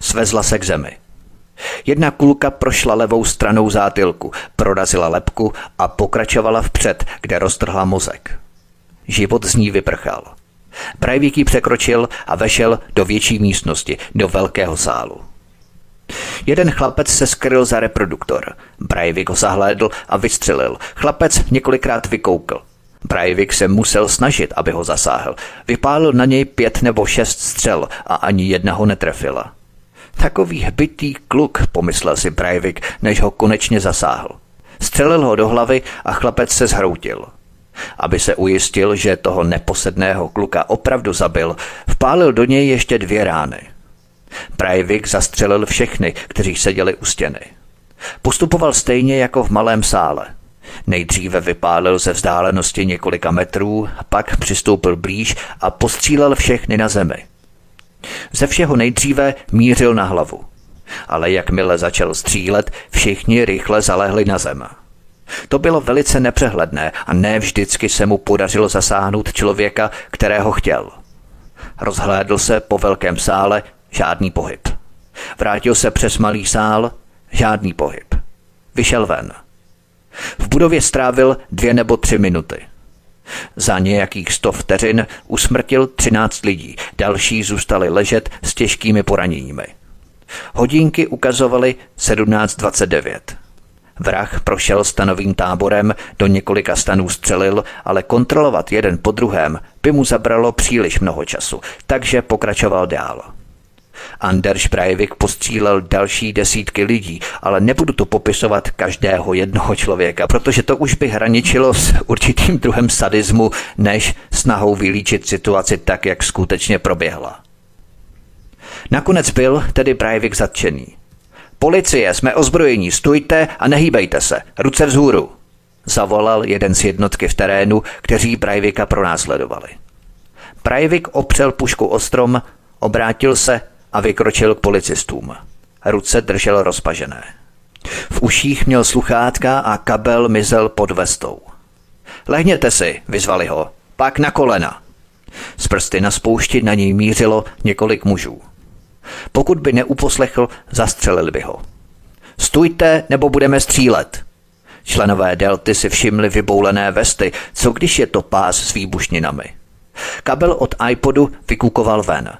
[SPEAKER 1] Svezla se k zemi. Jedna kulka prošla levou stranou zátilku, prorazila lepku a pokračovala vpřed, kde roztrhla mozek. Život z ní vyprchal. Breivik ji překročil a vešel do větší místnosti, do velkého sálu. Jeden chlapec se skryl za reproduktor. Breivik ho zahlédl a vystřelil. Chlapec několikrát vykoukl. Breivik se musel snažit, aby ho zasáhl. Vypálil na něj pět nebo šest střel a ani jedna ho netrefila. Takový hbitý kluk, pomyslel si Breivik, než ho konečně zasáhl. Střelil ho do hlavy a chlapec se zhroutil. Aby se ujistil, že toho neposedného kluka opravdu zabil, vpálil do něj ještě dvě rány. Breivik zastřelil všechny, kteří seděli u stěny. Postupoval stejně jako v malém sále. Nejdříve vypálil ze vzdálenosti několika metrů, pak přistoupil blíž a postřílel všechny na zemi. Ze všeho nejdříve mířil na hlavu. Ale jakmile začal střílet, všichni rychle zalehli na zem. To bylo velice nepřehledné a ne vždycky se mu podařilo zasáhnout člověka, kterého chtěl. Rozhlédl se po velkém sále, žádný pohyb. Vrátil se přes malý sál, žádný pohyb. Vyšel ven. V budově strávil dvě nebo tři minuty. Za nějakých sto vteřin usmrtil 13 lidí, další zůstali ležet s těžkými poraněními. Hodinky ukazovaly 17.29. Vrah prošel stanovým táborem, do několika stanů střelil, ale kontrolovat jeden po druhém by mu zabralo příliš mnoho času, takže pokračoval dál. Anders Breivik postřílel další desítky lidí, ale nebudu to popisovat každého jednoho člověka, protože to už by hraničilo s určitým druhem sadismu, než snahou vylíčit situaci tak, jak skutečně proběhla. Nakonec byl tedy Breivik zatčený. Policie, jsme ozbrojení, stůjte a nehýbejte se, ruce vzhůru, zavolal jeden z jednotky v terénu, kteří Breivika pronásledovali. Breivik opřel pušku o strom, obrátil se a vykročil k policistům. Ruce držel rozpažené. V uších měl sluchátka a kabel mizel pod vestou. Lehněte si, vyzvali ho, pak na kolena. Z prsty na spoušti na něj mířilo několik mužů. Pokud by neuposlechl, zastřelili by ho. Stůjte, nebo budeme střílet. Členové delty si všimli vyboulené vesty, co když je to pás s výbušninami. Kabel od iPodu vykukoval ven.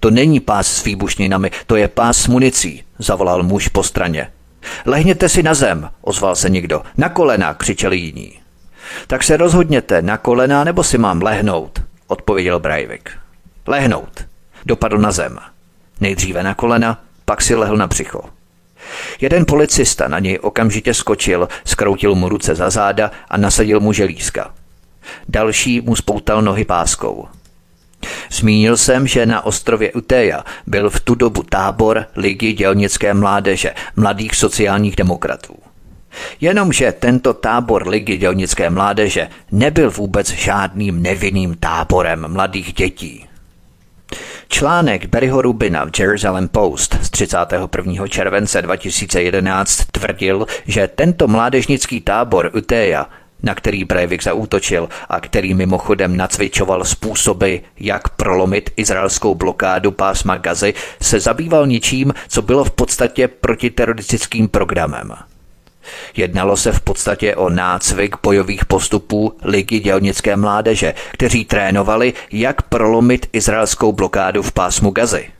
[SPEAKER 1] To není pás s výbušninami, to je pás s municí, zavolal muž po straně. Lehněte si na zem, ozval se někdo. Na kolena, křičeli jiní. Tak se rozhodněte, na kolena nebo si mám lehnout, odpověděl Breivik. Lehnout. Dopadl na zem. Nejdříve na kolena, pak si lehl na břicho. Jeden policista na něj okamžitě skočil, skroutil mu ruce za záda a nasadil mu želízka. Další mu spoutal nohy páskou. Zmínil jsem, že na ostrově Uteja byl v tu dobu tábor Ligy dělnické mládeže, mladých sociálních demokratů. Jenomže tento tábor Ligy dělnické mládeže nebyl vůbec žádným nevinným táborem mladých dětí. Článek Barryho Rubina v Jerusalem Post z 31. července 2011 tvrdil, že tento mládežnický tábor Uteja na který Breivik zaútočil a který mimochodem nacvičoval způsoby, jak prolomit izraelskou blokádu pásma Gazy, se zabýval ničím, co bylo v podstatě protiteroristickým programem. Jednalo se v podstatě o nácvik bojových postupů Ligy dělnické mládeže, kteří trénovali, jak prolomit izraelskou blokádu v pásmu Gazy.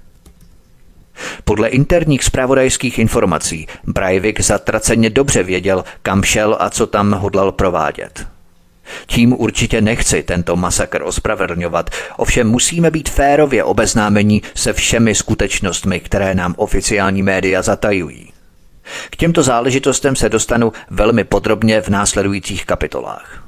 [SPEAKER 1] Podle interních zpravodajských informací Breivik zatraceně dobře věděl, kam šel a co tam hodlal provádět. Tím určitě nechci tento masakr ospravedlňovat, ovšem musíme být férově obeznámení se všemi skutečnostmi, které nám oficiální média zatajují. K těmto záležitostem se dostanu velmi podrobně v následujících kapitolách.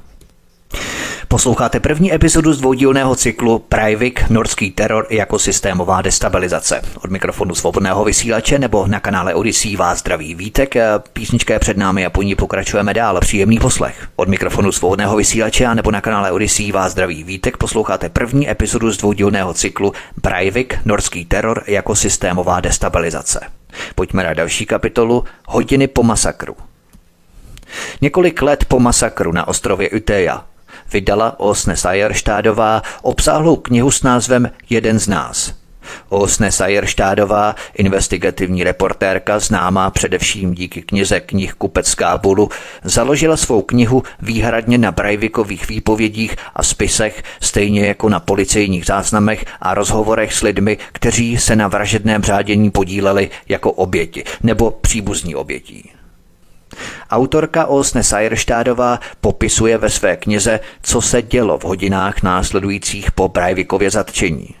[SPEAKER 1] Posloucháte první epizodu z dvoudílného cyklu Privik Norský teror jako systémová destabilizace. Od mikrofonu svobodného vysílače nebo na kanále Odyssey vás zdraví Vítek. Písnička je před námi a po ní pokračujeme dál. Příjemný poslech. Od mikrofonu svobodného vysílače a nebo na kanále Odyssey vás zdraví Vítek. Posloucháte první epizodu z dvoudílného cyklu Privik Norský teror jako systémová destabilizace. Pojďme na další kapitolu Hodiny po masakru. Několik let po masakru na ostrově Uteja vydala Osne Sajerštádová obsáhlou knihu s názvem Jeden z nás. Osne Sajerštádová, investigativní reportérka, známá především díky knize knih Kupec Kábulu, založila svou knihu výhradně na Brajvikových výpovědích a spisech, stejně jako na policejních záznamech a rozhovorech s lidmi, kteří se na vražedném řádění podíleli jako oběti nebo příbuzní obětí. Autorka Osne Sajerštádová popisuje ve své knize, co se dělo v hodinách následujících po Breivikově zatčení.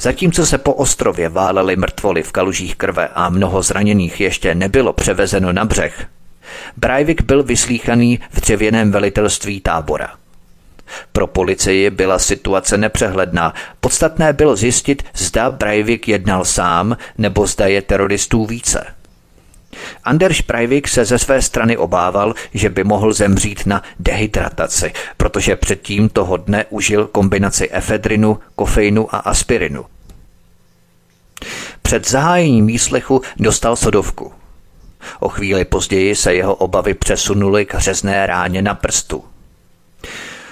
[SPEAKER 1] Zatímco se po ostrově válely mrtvoly v kalužích krve a mnoho zraněných ještě nebylo převezeno na břeh, Breivik byl vyslíchaný v dřevěném velitelství tábora. Pro policii byla situace nepřehledná. Podstatné bylo zjistit, zda Breivik jednal sám nebo zda je teroristů více – Anders Breivik se ze své strany obával, že by mohl zemřít na dehydrataci, protože předtím toho dne užil kombinaci efedrinu, kofeinu a aspirinu. Před zahájením výslechu dostal sodovku. O chvíli později se jeho obavy přesunuly k řezné ráně na prstu.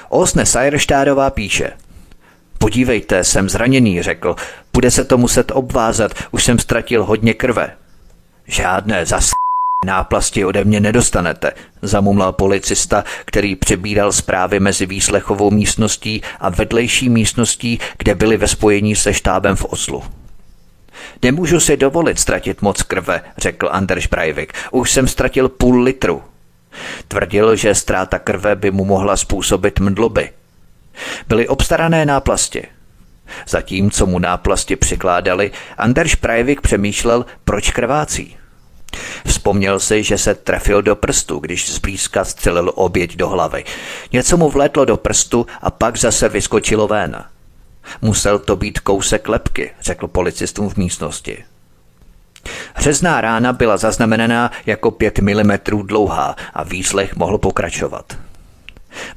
[SPEAKER 1] Osne Sajerštádová píše Podívejte, jsem zraněný, řekl. Bude se to muset obvázat, už jsem ztratil hodně krve. Žádné zas náplasti ode mě nedostanete, zamumlal policista, který přebíral zprávy mezi výslechovou místností a vedlejší místností, kde byli ve spojení se štábem v Oslu. Nemůžu si dovolit ztratit moc krve, řekl Anders Breivik. Už jsem ztratil půl litru. Tvrdil, že ztráta krve by mu mohla způsobit mdloby. Byly obstarané náplasti. Zatímco mu náplasti přikládali, Anders Breivik přemýšlel, proč krvácí. Vzpomněl si, že se trefil do prstu, když zblízka střelil oběť do hlavy. Něco mu vlétlo do prstu a pak zase vyskočilo ven. Musel to být kousek lepky, řekl policistům v místnosti. Řezná rána byla zaznamenaná jako 5 mm dlouhá a výslech mohl pokračovat.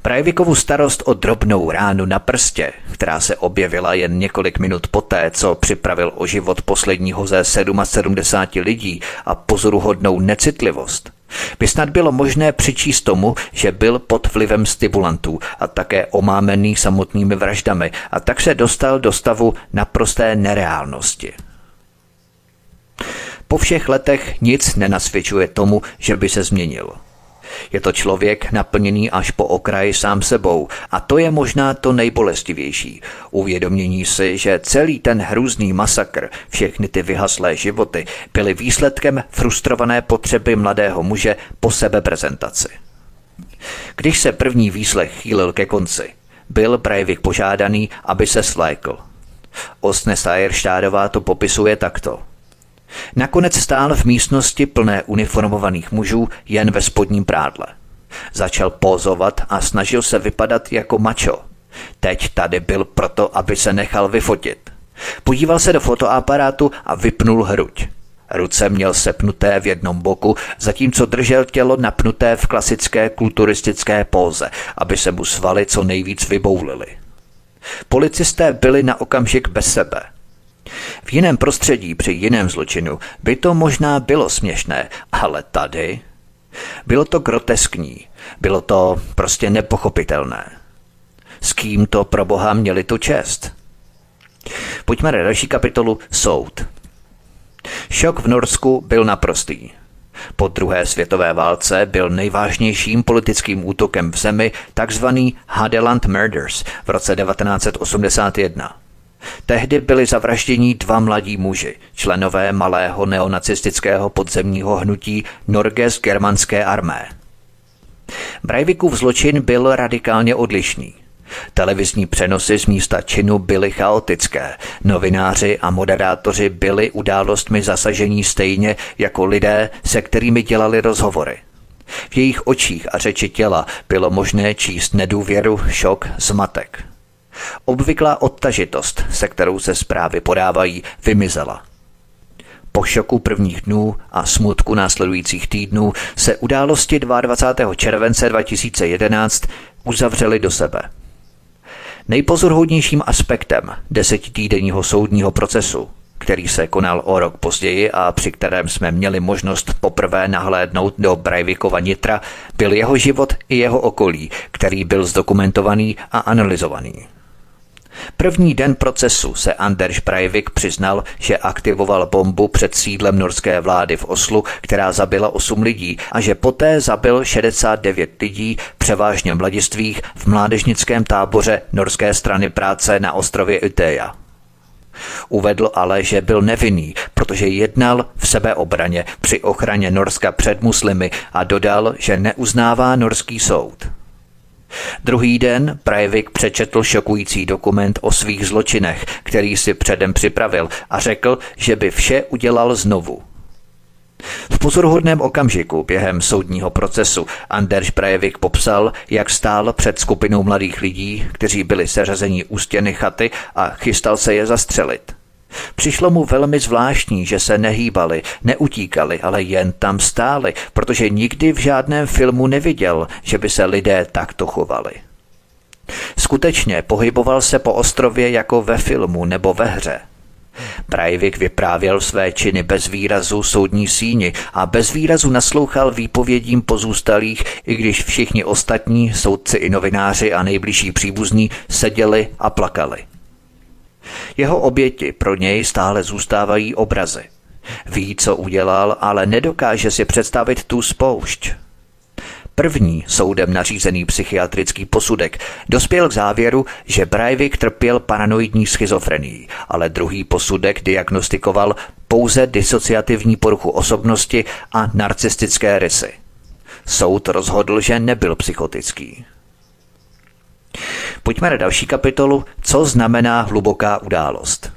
[SPEAKER 1] Brajvikovu starost o drobnou ránu na prstě, která se objevila jen několik minut poté, co připravil o život posledního ze 77 lidí a pozoruhodnou necitlivost, by snad bylo možné přičíst tomu, že byl pod vlivem stimulantů a také omámený samotnými vraždami a tak se dostal do stavu naprosté nereálnosti. Po všech letech nic nenasvědčuje tomu, že by se změnil – je to člověk naplněný až po okraj sám sebou a to je možná to nejbolestivější. Uvědomění si, že celý ten hrůzný masakr, všechny ty vyhaslé životy, byly výsledkem frustrované potřeby mladého muže po sebeprezentaci. Když se první výslech chýlil ke konci, byl Breivik požádaný, aby se svlékl. Osne Sajerštádová to popisuje takto – Nakonec stál v místnosti plné uniformovaných mužů jen ve spodním prádle. Začal pozovat a snažil se vypadat jako mačo. Teď tady byl proto, aby se nechal vyfotit. Podíval se do fotoaparátu a vypnul hruď. Ruce měl sepnuté v jednom boku, zatímco držel tělo napnuté v klasické kulturistické póze, aby se mu svaly co nejvíc vyboulily. Policisté byli na okamžik bez sebe – v jiném prostředí, při jiném zločinu, by to možná bylo směšné, ale tady bylo to groteskní, bylo to prostě nepochopitelné. S kým to pro boha měli tu čest? Pojďme na další kapitolu Soud. Šok v Norsku byl naprostý. Po druhé světové válce byl nejvážnějším politickým útokem v zemi takzvaný Hadeland Murders v roce 1981. Tehdy byli zavražděni dva mladí muži, členové malého neonacistického podzemního hnutí Norges germanské armé. Breivikův zločin byl radikálně odlišný. Televizní přenosy z místa činu byly chaotické. Novináři a moderátoři byli událostmi zasažení stejně jako lidé, se kterými dělali rozhovory. V jejich očích a řeči těla bylo možné číst nedůvěru, šok, zmatek. Obvyklá odtažitost, se kterou se zprávy podávají, vymizela. Po šoku prvních dnů a smutku následujících týdnů se události 22. července 2011 uzavřely do sebe. Nejpozorhodnějším aspektem desetitýdenního soudního procesu, který se konal o rok později a při kterém jsme měli možnost poprvé nahlédnout do Breivikova nitra, byl jeho život i jeho okolí, který byl zdokumentovaný a analyzovaný. První den procesu se Anders Breivik přiznal, že aktivoval bombu před sídlem norské vlády v Oslu, která zabila 8 lidí a že poté zabil 69 lidí, převážně mladistvých, v mládežnickém táboře norské strany práce na ostrově Uteja. Uvedl ale, že byl nevinný, protože jednal v sebeobraně při ochraně Norska před muslimy a dodal, že neuznává norský soud. Druhý den Breivik přečetl šokující dokument o svých zločinech, který si předem připravil a řekl, že by vše udělal znovu. V pozoruhodném okamžiku během soudního procesu Anders Breivik popsal, jak stál před skupinou mladých lidí, kteří byli seřazení u stěny chaty a chystal se je zastřelit. Přišlo mu velmi zvláštní, že se nehýbali, neutíkali, ale jen tam stáli, protože nikdy v žádném filmu neviděl, že by se lidé takto chovali. Skutečně pohyboval se po ostrově jako ve filmu nebo ve hře. Breivik vyprávěl své činy bez výrazu soudní síni a bez výrazu naslouchal výpovědím pozůstalých, i když všichni ostatní, soudci i novináři a nejbližší příbuzní, seděli a plakali. Jeho oběti pro něj stále zůstávají obrazy. Ví, co udělal, ale nedokáže si představit tu spoušť. První soudem nařízený psychiatrický posudek dospěl k závěru, že Breivik trpěl paranoidní schizofrenií, ale druhý posudek diagnostikoval pouze disociativní poruchu osobnosti a narcistické rysy. Soud rozhodl, že nebyl psychotický. Pojďme na další kapitolu, co znamená hluboká událost.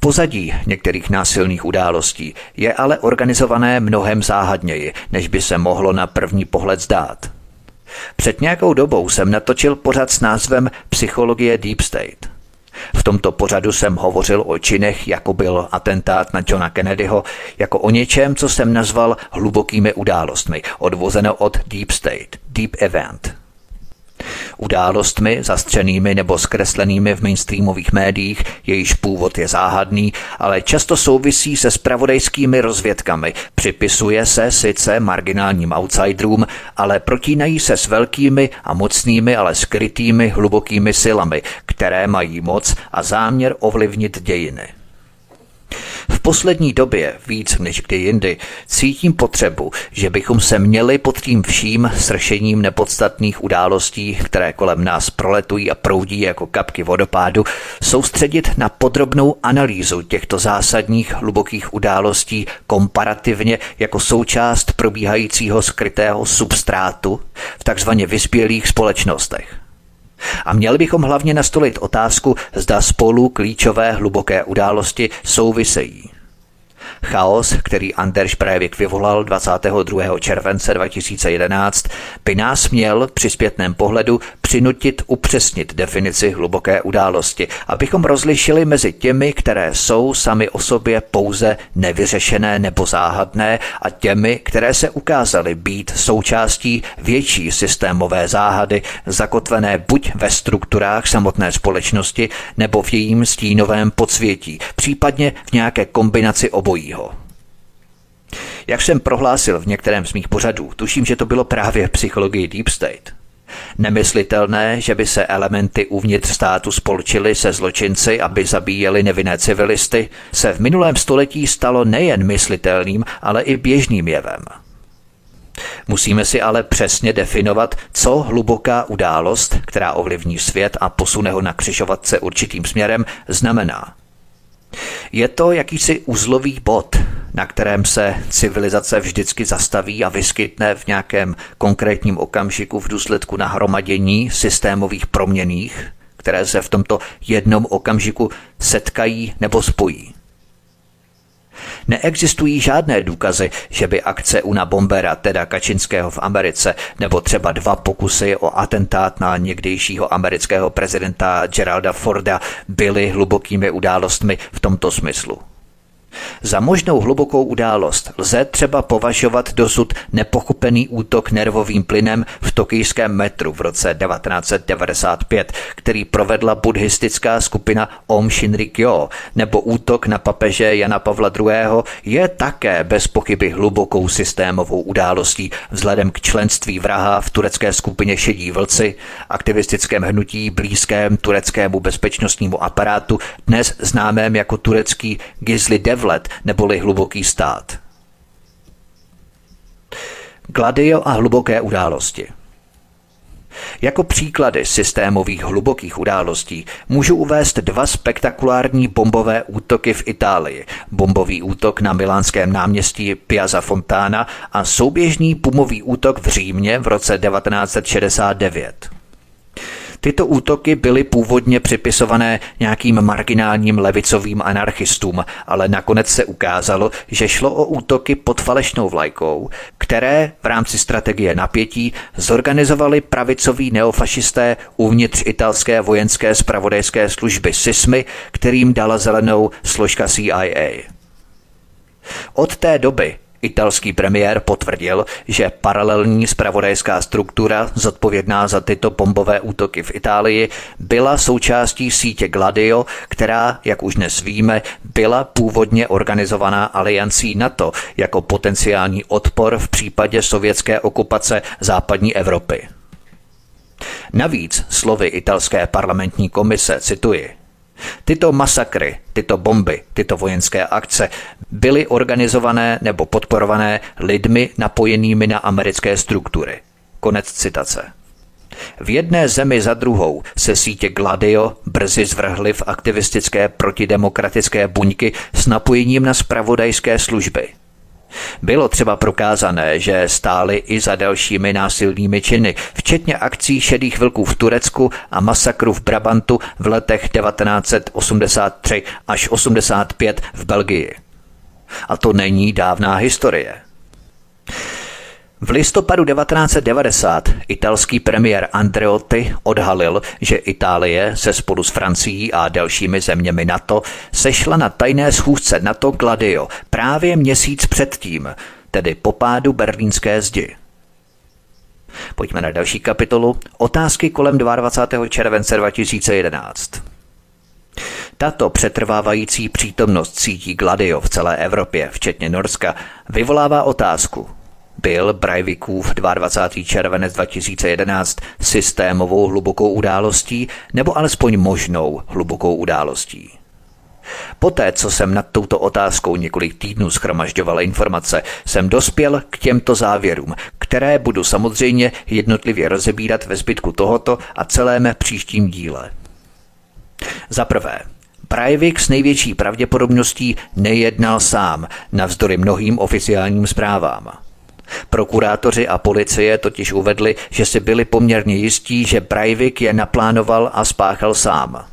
[SPEAKER 1] Pozadí některých násilných událostí je ale organizované mnohem záhadněji, než by se mohlo na první pohled zdát. Před nějakou dobou jsem natočil pořad s názvem Psychologie Deep State. V tomto pořadu jsem hovořil o činech, jako byl atentát na Johna Kennedyho, jako o něčem, co jsem nazval hlubokými událostmi, odvozeno od Deep State, Deep Event. Událostmi zastřenými nebo zkreslenými v mainstreamových médiích, jejíž původ je záhadný, ale často souvisí se spravodajskými rozvědkami. Připisuje se sice marginálním outsiderům, ale protínají se s velkými a mocnými, ale skrytými hlubokými silami, které mají moc a záměr ovlivnit dějiny. V poslední době, víc než kdy jindy, cítím potřebu, že bychom se měli pod tím vším sršením nepodstatných událostí, které kolem nás proletují a proudí jako kapky vodopádu, soustředit na podrobnou analýzu těchto zásadních hlubokých událostí komparativně jako součást probíhajícího skrytého substrátu v takzvaně vyspělých společnostech. A měli bychom hlavně nastolit otázku, zda spolu klíčové hluboké události souvisejí. Chaos, který Anders Breivik vyvolal 22. července 2011, by nás měl při zpětném pohledu přinutit upřesnit definici hluboké události, abychom rozlišili mezi těmi, které jsou sami o sobě pouze nevyřešené nebo záhadné a těmi, které se ukázaly být součástí větší systémové záhady, zakotvené buď ve strukturách samotné společnosti nebo v jejím stínovém podsvětí, případně v nějaké kombinaci obojího. Jak jsem prohlásil v některém z mých pořadů, tuším, že to bylo právě v psychologii Deep State. Nemyslitelné, že by se elementy uvnitř státu spolčily se zločinci, aby zabíjeli nevinné civilisty, se v minulém století stalo nejen myslitelným, ale i běžným jevem. Musíme si ale přesně definovat, co hluboká událost, která ovlivní svět a posune ho na křižovatce určitým směrem, znamená. Je to jakýsi uzlový bod, na kterém se civilizace vždycky zastaví a vyskytne v nějakém konkrétním okamžiku v důsledku nahromadění systémových proměných, které se v tomto jednom okamžiku setkají nebo spojí. Neexistují žádné důkazy, že by akce Una Bombera, teda Kačinského v Americe, nebo třeba dva pokusy o atentát na někdejšího amerického prezidenta Geralda Forda byly hlubokými událostmi v tomto smyslu. Za možnou hlubokou událost lze třeba považovat dosud nepochopený útok nervovým plynem v tokijském metru v roce 1995, který provedla buddhistická skupina Om Shinrikyo, nebo útok na papeže Jana Pavla II. je také bez pochyby hlubokou systémovou událostí vzhledem k členství vraha v turecké skupině Šedí vlci, aktivistickém hnutí blízkém tureckému bezpečnostnímu aparátu, dnes známém jako turecký Gizli Dev převlet neboli hluboký stát. Gladio a hluboké události Jako příklady systémových hlubokých událostí můžu uvést dva spektakulární bombové útoky v Itálii. Bombový útok na milánském náměstí Piazza Fontana a souběžný pumový útok v Římě v roce 1969. Tyto útoky byly původně připisované nějakým marginálním levicovým anarchistům, ale nakonec se ukázalo, že šlo o útoky pod falešnou vlajkou, které v rámci strategie napětí zorganizovali pravicoví neofašisté uvnitř italské vojenské spravodajské služby SISMY, kterým dala zelenou složka CIA. Od té doby Italský premiér potvrdil, že paralelní spravodajská struktura zodpovědná za tyto bombové útoky v Itálii byla součástí sítě Gladio, která, jak už dnes víme, byla původně organizovaná aliancí NATO jako potenciální odpor v případě sovětské okupace západní Evropy. Navíc slovy italské parlamentní komise, cituji, Tyto masakry, tyto bomby, tyto vojenské akce byly organizované nebo podporované lidmi napojenými na americké struktury. Konec citace. V jedné zemi za druhou se sítě Gladio brzy zvrhly v aktivistické protidemokratické buňky s napojením na spravodajské služby – bylo třeba prokázané, že stály i za dalšími násilnými činy, včetně akcí šedých vlků v Turecku a masakru v Brabantu v letech 1983 až 85 v Belgii. A to není dávná historie. V listopadu 1990 italský premiér Andreotti odhalil, že Itálie se spolu s Francií a dalšími zeměmi NATO sešla na tajné schůzce NATO Gladio právě měsíc předtím, tedy po pádu berlínské zdi. Pojďme na další kapitolu. Otázky kolem 22. července 2011. Tato přetrvávající přítomnost sítí Gladio v celé Evropě, včetně Norska, vyvolává otázku – byl Brajvikův 22. červenec 2011 systémovou hlubokou událostí nebo alespoň možnou hlubokou událostí. Poté, co jsem nad touto otázkou několik týdnů schromažďoval informace, jsem dospěl k těmto závěrům, které budu samozřejmě jednotlivě rozebírat ve zbytku tohoto a celém příštím díle. Za prvé, Breivik s největší pravděpodobností nejednal sám, navzdory mnohým oficiálním zprávám. Prokurátoři a policie totiž uvedli, že si byli poměrně jistí, že Breivik je naplánoval a spáchal sám.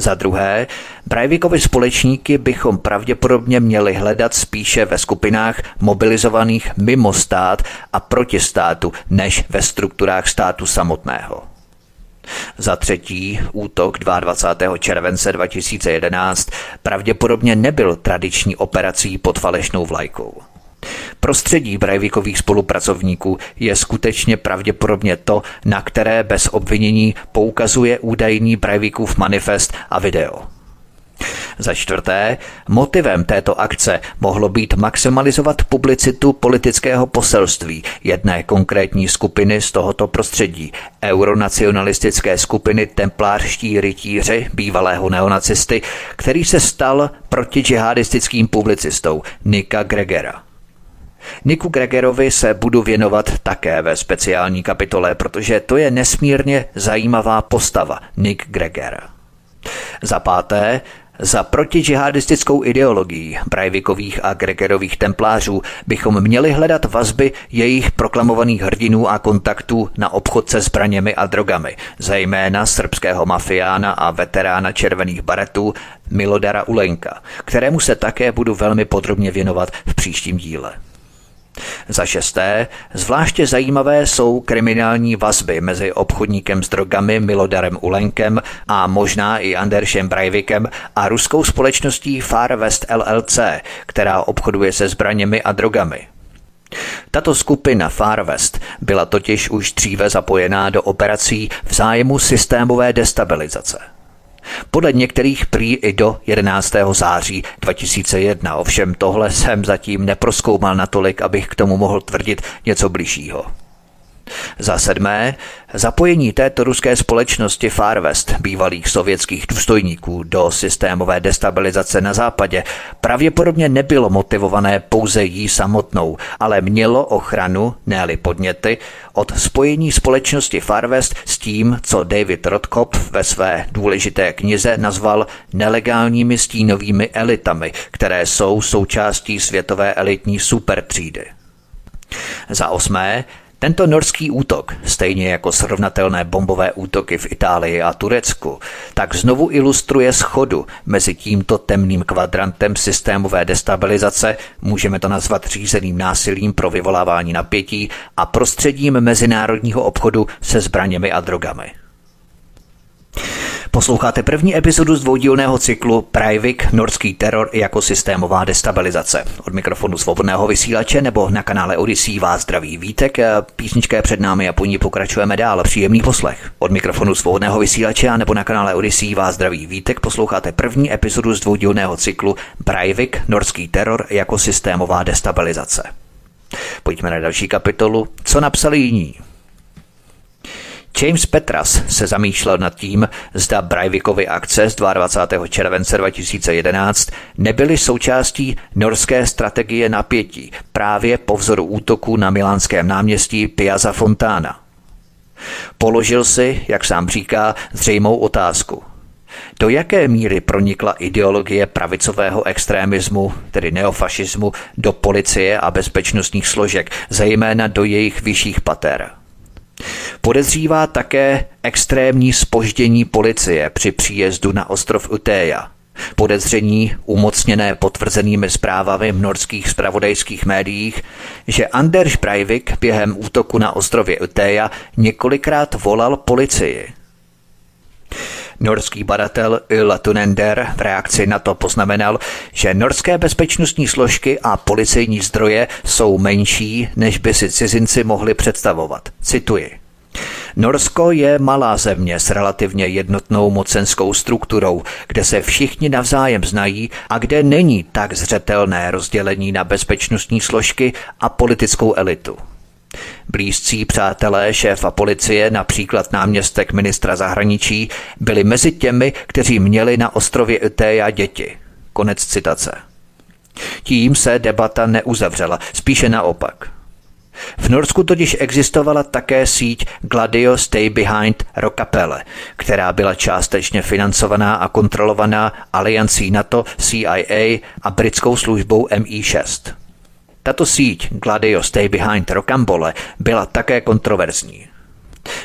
[SPEAKER 1] Za druhé, Breivikovi společníky bychom pravděpodobně měli hledat spíše ve skupinách mobilizovaných mimo stát a proti státu, než ve strukturách státu samotného. Za třetí, útok 22. července 2011 pravděpodobně nebyl tradiční operací pod falešnou vlajkou. Prostředí Breivikových spolupracovníků je skutečně pravděpodobně to, na které bez obvinění poukazuje údajný Breivikův manifest a video. Za čtvrté, motivem této akce mohlo být maximalizovat publicitu politického poselství jedné konkrétní skupiny z tohoto prostředí, euronacionalistické skupiny Templářští rytíři, bývalého neonacisty, který se stal protidžihadistickým publicistou Nika Gregera. Niku Gregerovi se budu věnovat také ve speciální kapitole, protože to je nesmírně zajímavá postava Nick Greger. Za páté, za protidžihadistickou ideologií Brajvikových a Gregerových templářů bychom měli hledat vazby jejich proklamovaných hrdinů a kontaktů na obchod se zbraněmi a drogami, zejména srbského mafiána a veterána červených baretů Milodara Ulenka, kterému se také budu velmi podrobně věnovat v příštím díle. Za šesté, zvláště zajímavé jsou kriminální vazby mezi obchodníkem s drogami Milodarem Ulenkem a možná i Anderšem Breivikem a ruskou společností Far West LLC, která obchoduje se zbraněmi a drogami. Tato skupina Far West byla totiž už dříve zapojená do operací v zájmu systémové destabilizace. Podle některých prý i do 11. září 2001, ovšem tohle jsem zatím neproskoumal natolik, abych k tomu mohl tvrdit něco bližšího. Za sedmé, zapojení této ruské společnosti Far West, bývalých sovětských důstojníků, do systémové destabilizace na západě pravděpodobně nebylo motivované pouze jí samotnou, ale mělo ochranu, ne podněty, od spojení společnosti Far West s tím, co David Rothkopf ve své důležité knize nazval nelegálními stínovými elitami, které jsou součástí světové elitní supertřídy. Za osmé, tento norský útok, stejně jako srovnatelné bombové útoky v Itálii a Turecku, tak znovu ilustruje schodu mezi tímto temným kvadrantem systémové destabilizace, můžeme to nazvat řízeným násilím pro vyvolávání napětí a prostředím mezinárodního obchodu se zbraněmi a drogami. Posloucháte první epizodu z dvoudílného cyklu Privik Norský teror jako systémová destabilizace. Od mikrofonu svobodného vysílače nebo na kanále Odyssey vás zdraví Vítek. Písnička je před námi a po ní pokračujeme dál. Příjemný poslech. Od mikrofonu svobodného vysílače a nebo na kanále Odyssey vás zdraví Vítek. Posloucháte první epizodu z dvoudílného cyklu Privik Norský teror jako systémová destabilizace. Pojďme na další kapitolu. Co napsali jiní? James Petras se zamýšlel nad tím, zda Breivikovy akce z 22. července 2011 nebyly součástí norské strategie napětí právě po vzoru útoku na milánském náměstí Piazza Fontana. Položil si, jak sám říká, zřejmou otázku. Do jaké míry pronikla ideologie pravicového extrémismu, tedy neofašismu, do policie a bezpečnostních složek, zejména do jejich vyšších pater? Podezřívá také extrémní spoždění policie při příjezdu na ostrov Utéja. Podezření umocněné potvrzenými zprávami v norských spravodajských médiích, že Anders Breivik během útoku na ostrově Utéja několikrát volal policii. Norský badatel Ulla Tunender v reakci na to poznamenal, že norské bezpečnostní složky a policejní zdroje jsou menší, než by si cizinci mohli představovat. Cituji. Norsko je malá země s relativně jednotnou mocenskou strukturou, kde se všichni navzájem znají a kde není tak zřetelné rozdělení na bezpečnostní složky a politickou elitu. Blízcí přátelé šéfa policie, například náměstek ministra zahraničí, byli mezi těmi, kteří měli na ostrově Utéja děti. Konec citace. Tím se debata neuzavřela, spíše naopak. V Norsku totiž existovala také síť Gladio Stay Behind Rockapelle, která byla částečně financovaná a kontrolovaná aliancí NATO, CIA a britskou službou MI6. Tato síť Gladio Stay Behind Rocambole byla také kontroverzní.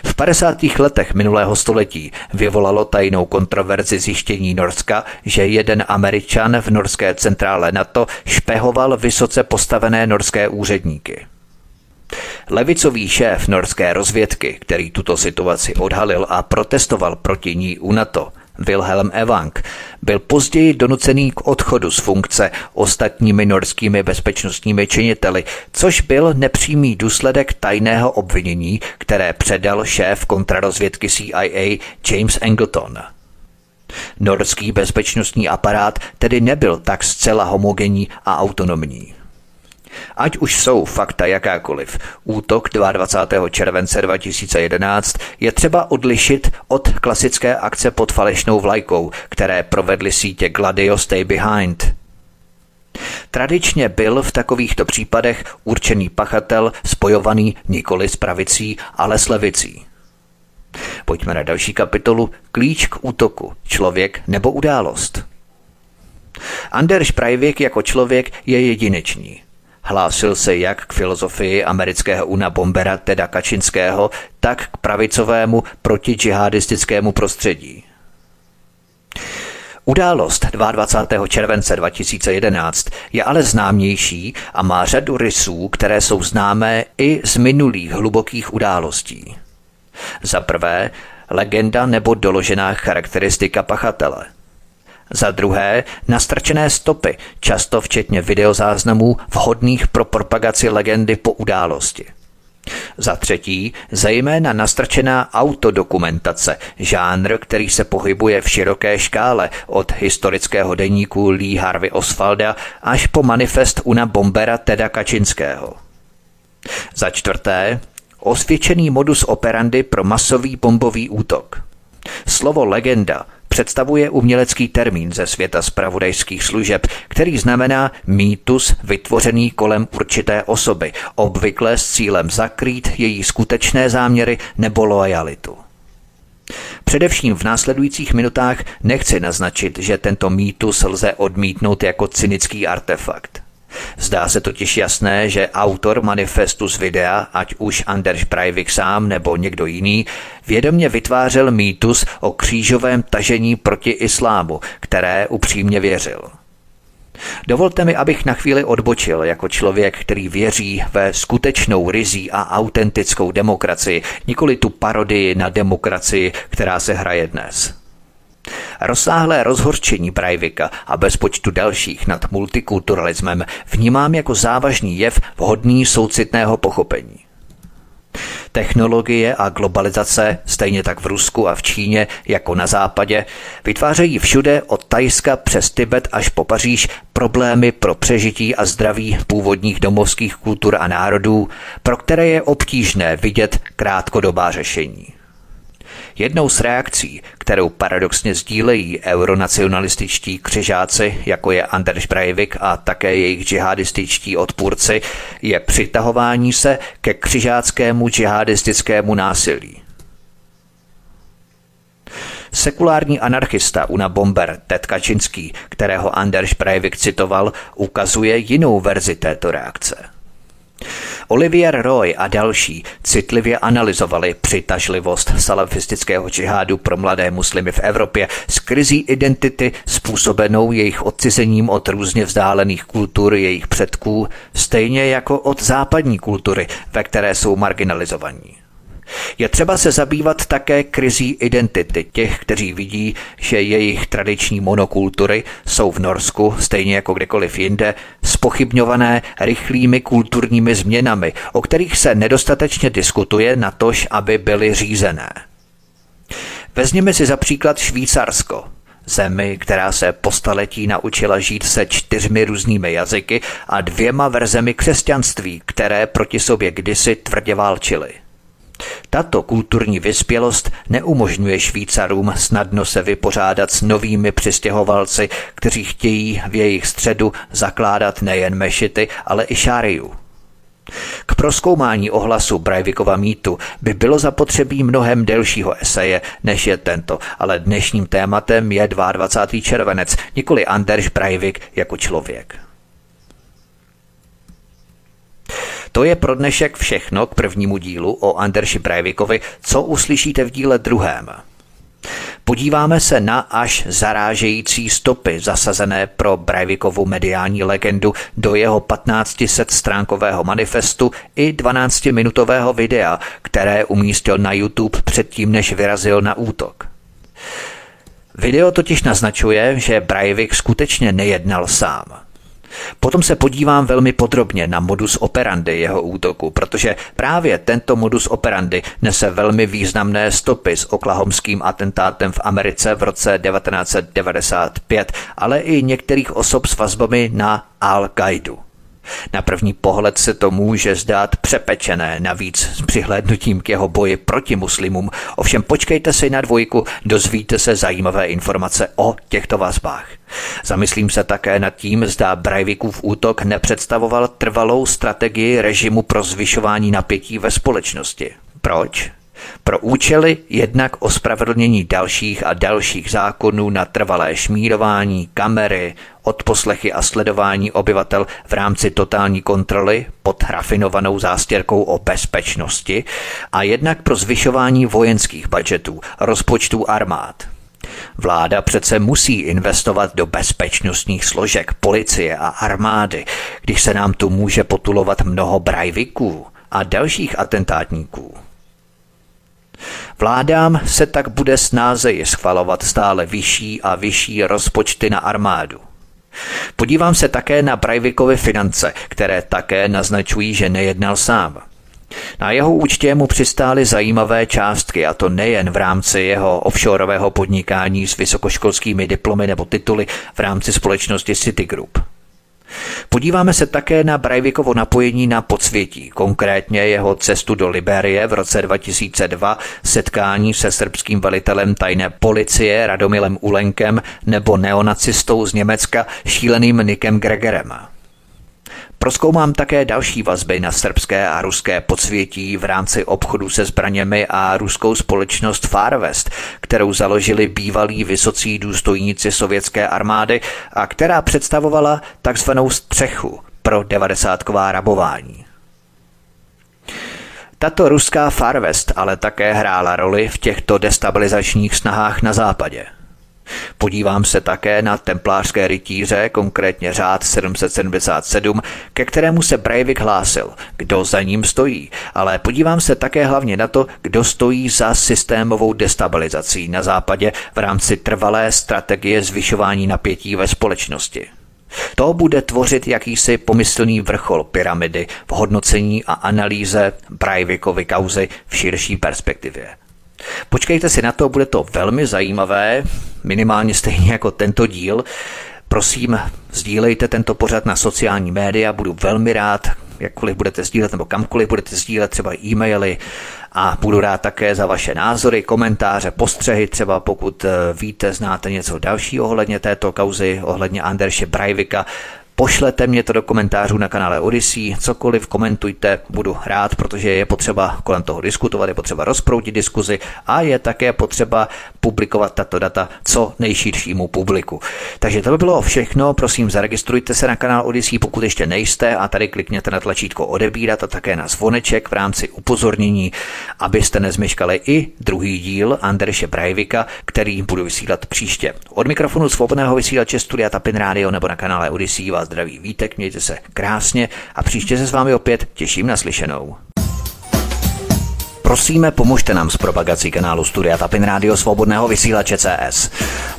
[SPEAKER 1] V 50. letech minulého století vyvolalo tajnou kontroverzi zjištění Norska, že jeden Američan v norské centrále NATO špehoval vysoce postavené norské úředníky. Levicový šéf norské rozvědky, který tuto situaci odhalil a protestoval proti ní u NATO, Wilhelm Evang, byl později donucený k odchodu z funkce ostatními norskými bezpečnostními činiteli, což byl nepřímý důsledek tajného obvinění, které předal šéf kontrarozvědky CIA James Angleton. Norský bezpečnostní aparát tedy nebyl tak zcela homogenní a autonomní. Ať už jsou fakta jakákoliv, útok 22. července 2011 je třeba odlišit od klasické akce pod falešnou vlajkou, které provedly sítě Gladio Stay Behind. Tradičně byl v takovýchto případech určený pachatel spojovaný nikoli s pravicí, ale s levicí. Pojďme na další kapitolu Klíč k útoku. Člověk nebo událost. Anders Breivik jako člověk je jedinečný. Hlásil se jak k filozofii amerického Una Bombera Teda Kačinského, tak k pravicovému protidžihadistickému prostředí. Událost 22. července 2011 je ale známější a má řadu rysů, které jsou známé i z minulých hlubokých událostí. Za prvé, legenda nebo doložená charakteristika pachatele – za druhé, nastrčené stopy, často včetně videozáznamů vhodných pro propagaci legendy po události. Za třetí, zejména nastrčená autodokumentace, žánr, který se pohybuje v široké škále od historického deníku Lee Harvey Oswalda až po manifest Una Bombera Teda Kačinského. Za čtvrté, osvědčený modus operandi pro masový bombový útok. Slovo legenda představuje umělecký termín ze světa spravodajských služeb, který znamená mýtus vytvořený kolem určité osoby, obvykle s cílem zakrýt její skutečné záměry nebo lojalitu. Především v následujících minutách nechci naznačit, že tento mýtus lze odmítnout jako cynický artefakt. Zdá se totiž jasné, že autor manifestu z videa, ať už Anders Breivik sám nebo někdo jiný, vědomě vytvářel mýtus o křížovém tažení proti islámu, které upřímně věřil. Dovolte mi, abych na chvíli odbočil jako člověk, který věří ve skutečnou rizí a autentickou demokracii, nikoli tu parodii na demokracii, která se hraje dnes. Rozsáhlé rozhorčení Breivika a bezpočtu dalších nad multikulturalismem vnímám jako závažný jev vhodný soucitného pochopení. Technologie a globalizace, stejně tak v Rusku a v Číně jako na západě, vytvářejí všude od Tajska přes Tibet až po Paříž problémy pro přežití a zdraví původních domovských kultur a národů, pro které je obtížné vidět krátkodobá řešení. Jednou z reakcí, kterou paradoxně sdílejí euronacionalističtí křižáci, jako je Anders Breivik a také jejich džihadističtí odpůrci, je přitahování se ke křižáckému džihadistickému násilí. Sekulární anarchista Una Bomber Ted Kaczynský, kterého Anders Breivik citoval, ukazuje jinou verzi této reakce – Olivier Roy a další citlivě analyzovali přitažlivost salafistického džihádu pro mladé muslimy v Evropě s krizí identity způsobenou jejich odcizením od různě vzdálených kultur jejich předků, stejně jako od západní kultury, ve které jsou marginalizovaní. Je třeba se zabývat také krizí identity těch, kteří vidí, že jejich tradiční monokultury jsou v Norsku, stejně jako kdekoliv jinde, spochybňované rychlými kulturními změnami, o kterých se nedostatečně diskutuje na tož, aby byly řízené. Vezměme si za příklad Švýcarsko, zemi, která se po staletí naučila žít se čtyřmi různými jazyky a dvěma verzemi křesťanství, které proti sobě kdysi tvrdě válčily. Tato kulturní vyspělost neumožňuje Švýcarům snadno se vypořádat s novými přistěhovalci, kteří chtějí v jejich středu zakládat nejen mešity, ale i šáriu. K proskoumání ohlasu Breivikova mýtu by bylo zapotřebí mnohem delšího eseje, než je tento, ale dnešním tématem je 22. červenec, nikoli Anders Breivik jako člověk. To je pro dnešek všechno k prvnímu dílu o Anderši Breivikovi, co uslyšíte v díle druhém. Podíváme se na až zarážející stopy zasazené pro Breivikovu mediální legendu do jeho 1500 stránkového manifestu i 12-minutového videa, které umístil na YouTube předtím, než vyrazil na útok. Video totiž naznačuje, že Breivik skutečně nejednal sám – Potom se podívám velmi podrobně na modus operandi jeho útoku, protože právě tento modus operandi nese velmi významné stopy s oklahomským atentátem v Americe v roce 1995, ale i některých osob s vazbami na Al-Qaidu. Na první pohled se to může zdát přepečené, navíc s přihlédnutím k jeho boji proti muslimům. Ovšem počkejte si na dvojku, dozvíte se zajímavé informace o těchto vazbách. Zamyslím se také nad tím, zda Breivikův útok nepředstavoval trvalou strategii režimu pro zvyšování napětí ve společnosti. Proč? Pro účely jednak ospravedlnění dalších a dalších zákonů na trvalé šmírování, kamery, odposlechy a sledování obyvatel v rámci totální kontroly pod rafinovanou zástěrkou o bezpečnosti a jednak pro zvyšování vojenských budgetů, rozpočtů armád. Vláda přece musí investovat do bezpečnostních složek, policie a armády, když se nám tu může potulovat mnoho brajviků a dalších atentátníků. Vládám se tak bude snázeji schvalovat stále vyšší a vyšší rozpočty na armádu. Podívám se také na Breivikovy finance, které také naznačují, že nejednal sám. Na jeho účtě mu přistály zajímavé částky, a to nejen v rámci jeho offshoreového podnikání s vysokoškolskými diplomy nebo tituly v rámci společnosti Citigroup. Podíváme se také na Breivikovo napojení na podsvětí, konkrétně jeho cestu do Liberie v roce 2002, setkání se srbským velitelem tajné policie Radomilem Ulenkem nebo neonacistou z Německa šíleným Nikem Gregerem. Proskoumám také další vazby na srbské a ruské podsvětí v rámci obchodu se zbraněmi a ruskou společnost Farvest, kterou založili bývalí vysocí důstojníci sovětské armády a která představovala takzvanou střechu pro devadesátková rabování. Tato ruská Farvest ale také hrála roli v těchto destabilizačních snahách na západě. Podívám se také na templářské rytíře, konkrétně řád 777, ke kterému se Breivik hlásil, kdo za ním stojí, ale podívám se také hlavně na to, kdo stojí za systémovou destabilizací na západě v rámci trvalé strategie zvyšování napětí ve společnosti. To bude tvořit jakýsi pomyslný vrchol pyramidy v hodnocení a analýze Breivikovy kauzy v širší perspektivě. Počkejte si na to, bude to velmi zajímavé, minimálně stejně jako tento díl. Prosím, sdílejte tento pořad na sociální média, budu velmi rád, jakkoliv budete sdílet nebo kamkoliv budete sdílet třeba e-maily a budu rád také za vaše názory, komentáře, postřehy, třeba pokud eh, víte, znáte něco dalšího ohledně této kauzy, ohledně Anderše Breivika, Pošlete mě to do komentářů na kanále Odyssey, cokoliv komentujte, budu rád, protože je potřeba kolem toho diskutovat, je potřeba rozproudit diskuzi a je také potřeba publikovat tato data co nejširšímu publiku. Takže to by bylo všechno, prosím zaregistrujte se na kanál Odyssey, pokud ještě nejste a tady klikněte na tlačítko odebírat a také na zvoneček v rámci upozornění, abyste nezmeškali i druhý díl Anderše Breivika, který budu vysílat příště. Od mikrofonu svobodného vysílače Studia Tapin Radio nebo na kanále Odyssey vás zdraví Vítek, mějte se krásně a příště se s vámi opět těším na slyšenou. Prosíme, pomožte nám s propagací kanálu Studia Tapin Radio Svobodného vysílače CS.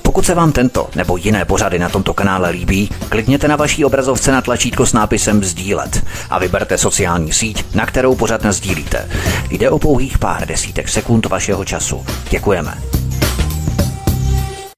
[SPEAKER 1] Pokud se vám tento nebo jiné pořady na tomto kanále líbí, klikněte na vaší obrazovce na tlačítko s nápisem Sdílet a vyberte sociální síť, na kterou pořád sdílíte. Jde o pouhých pár desítek sekund vašeho času. Děkujeme.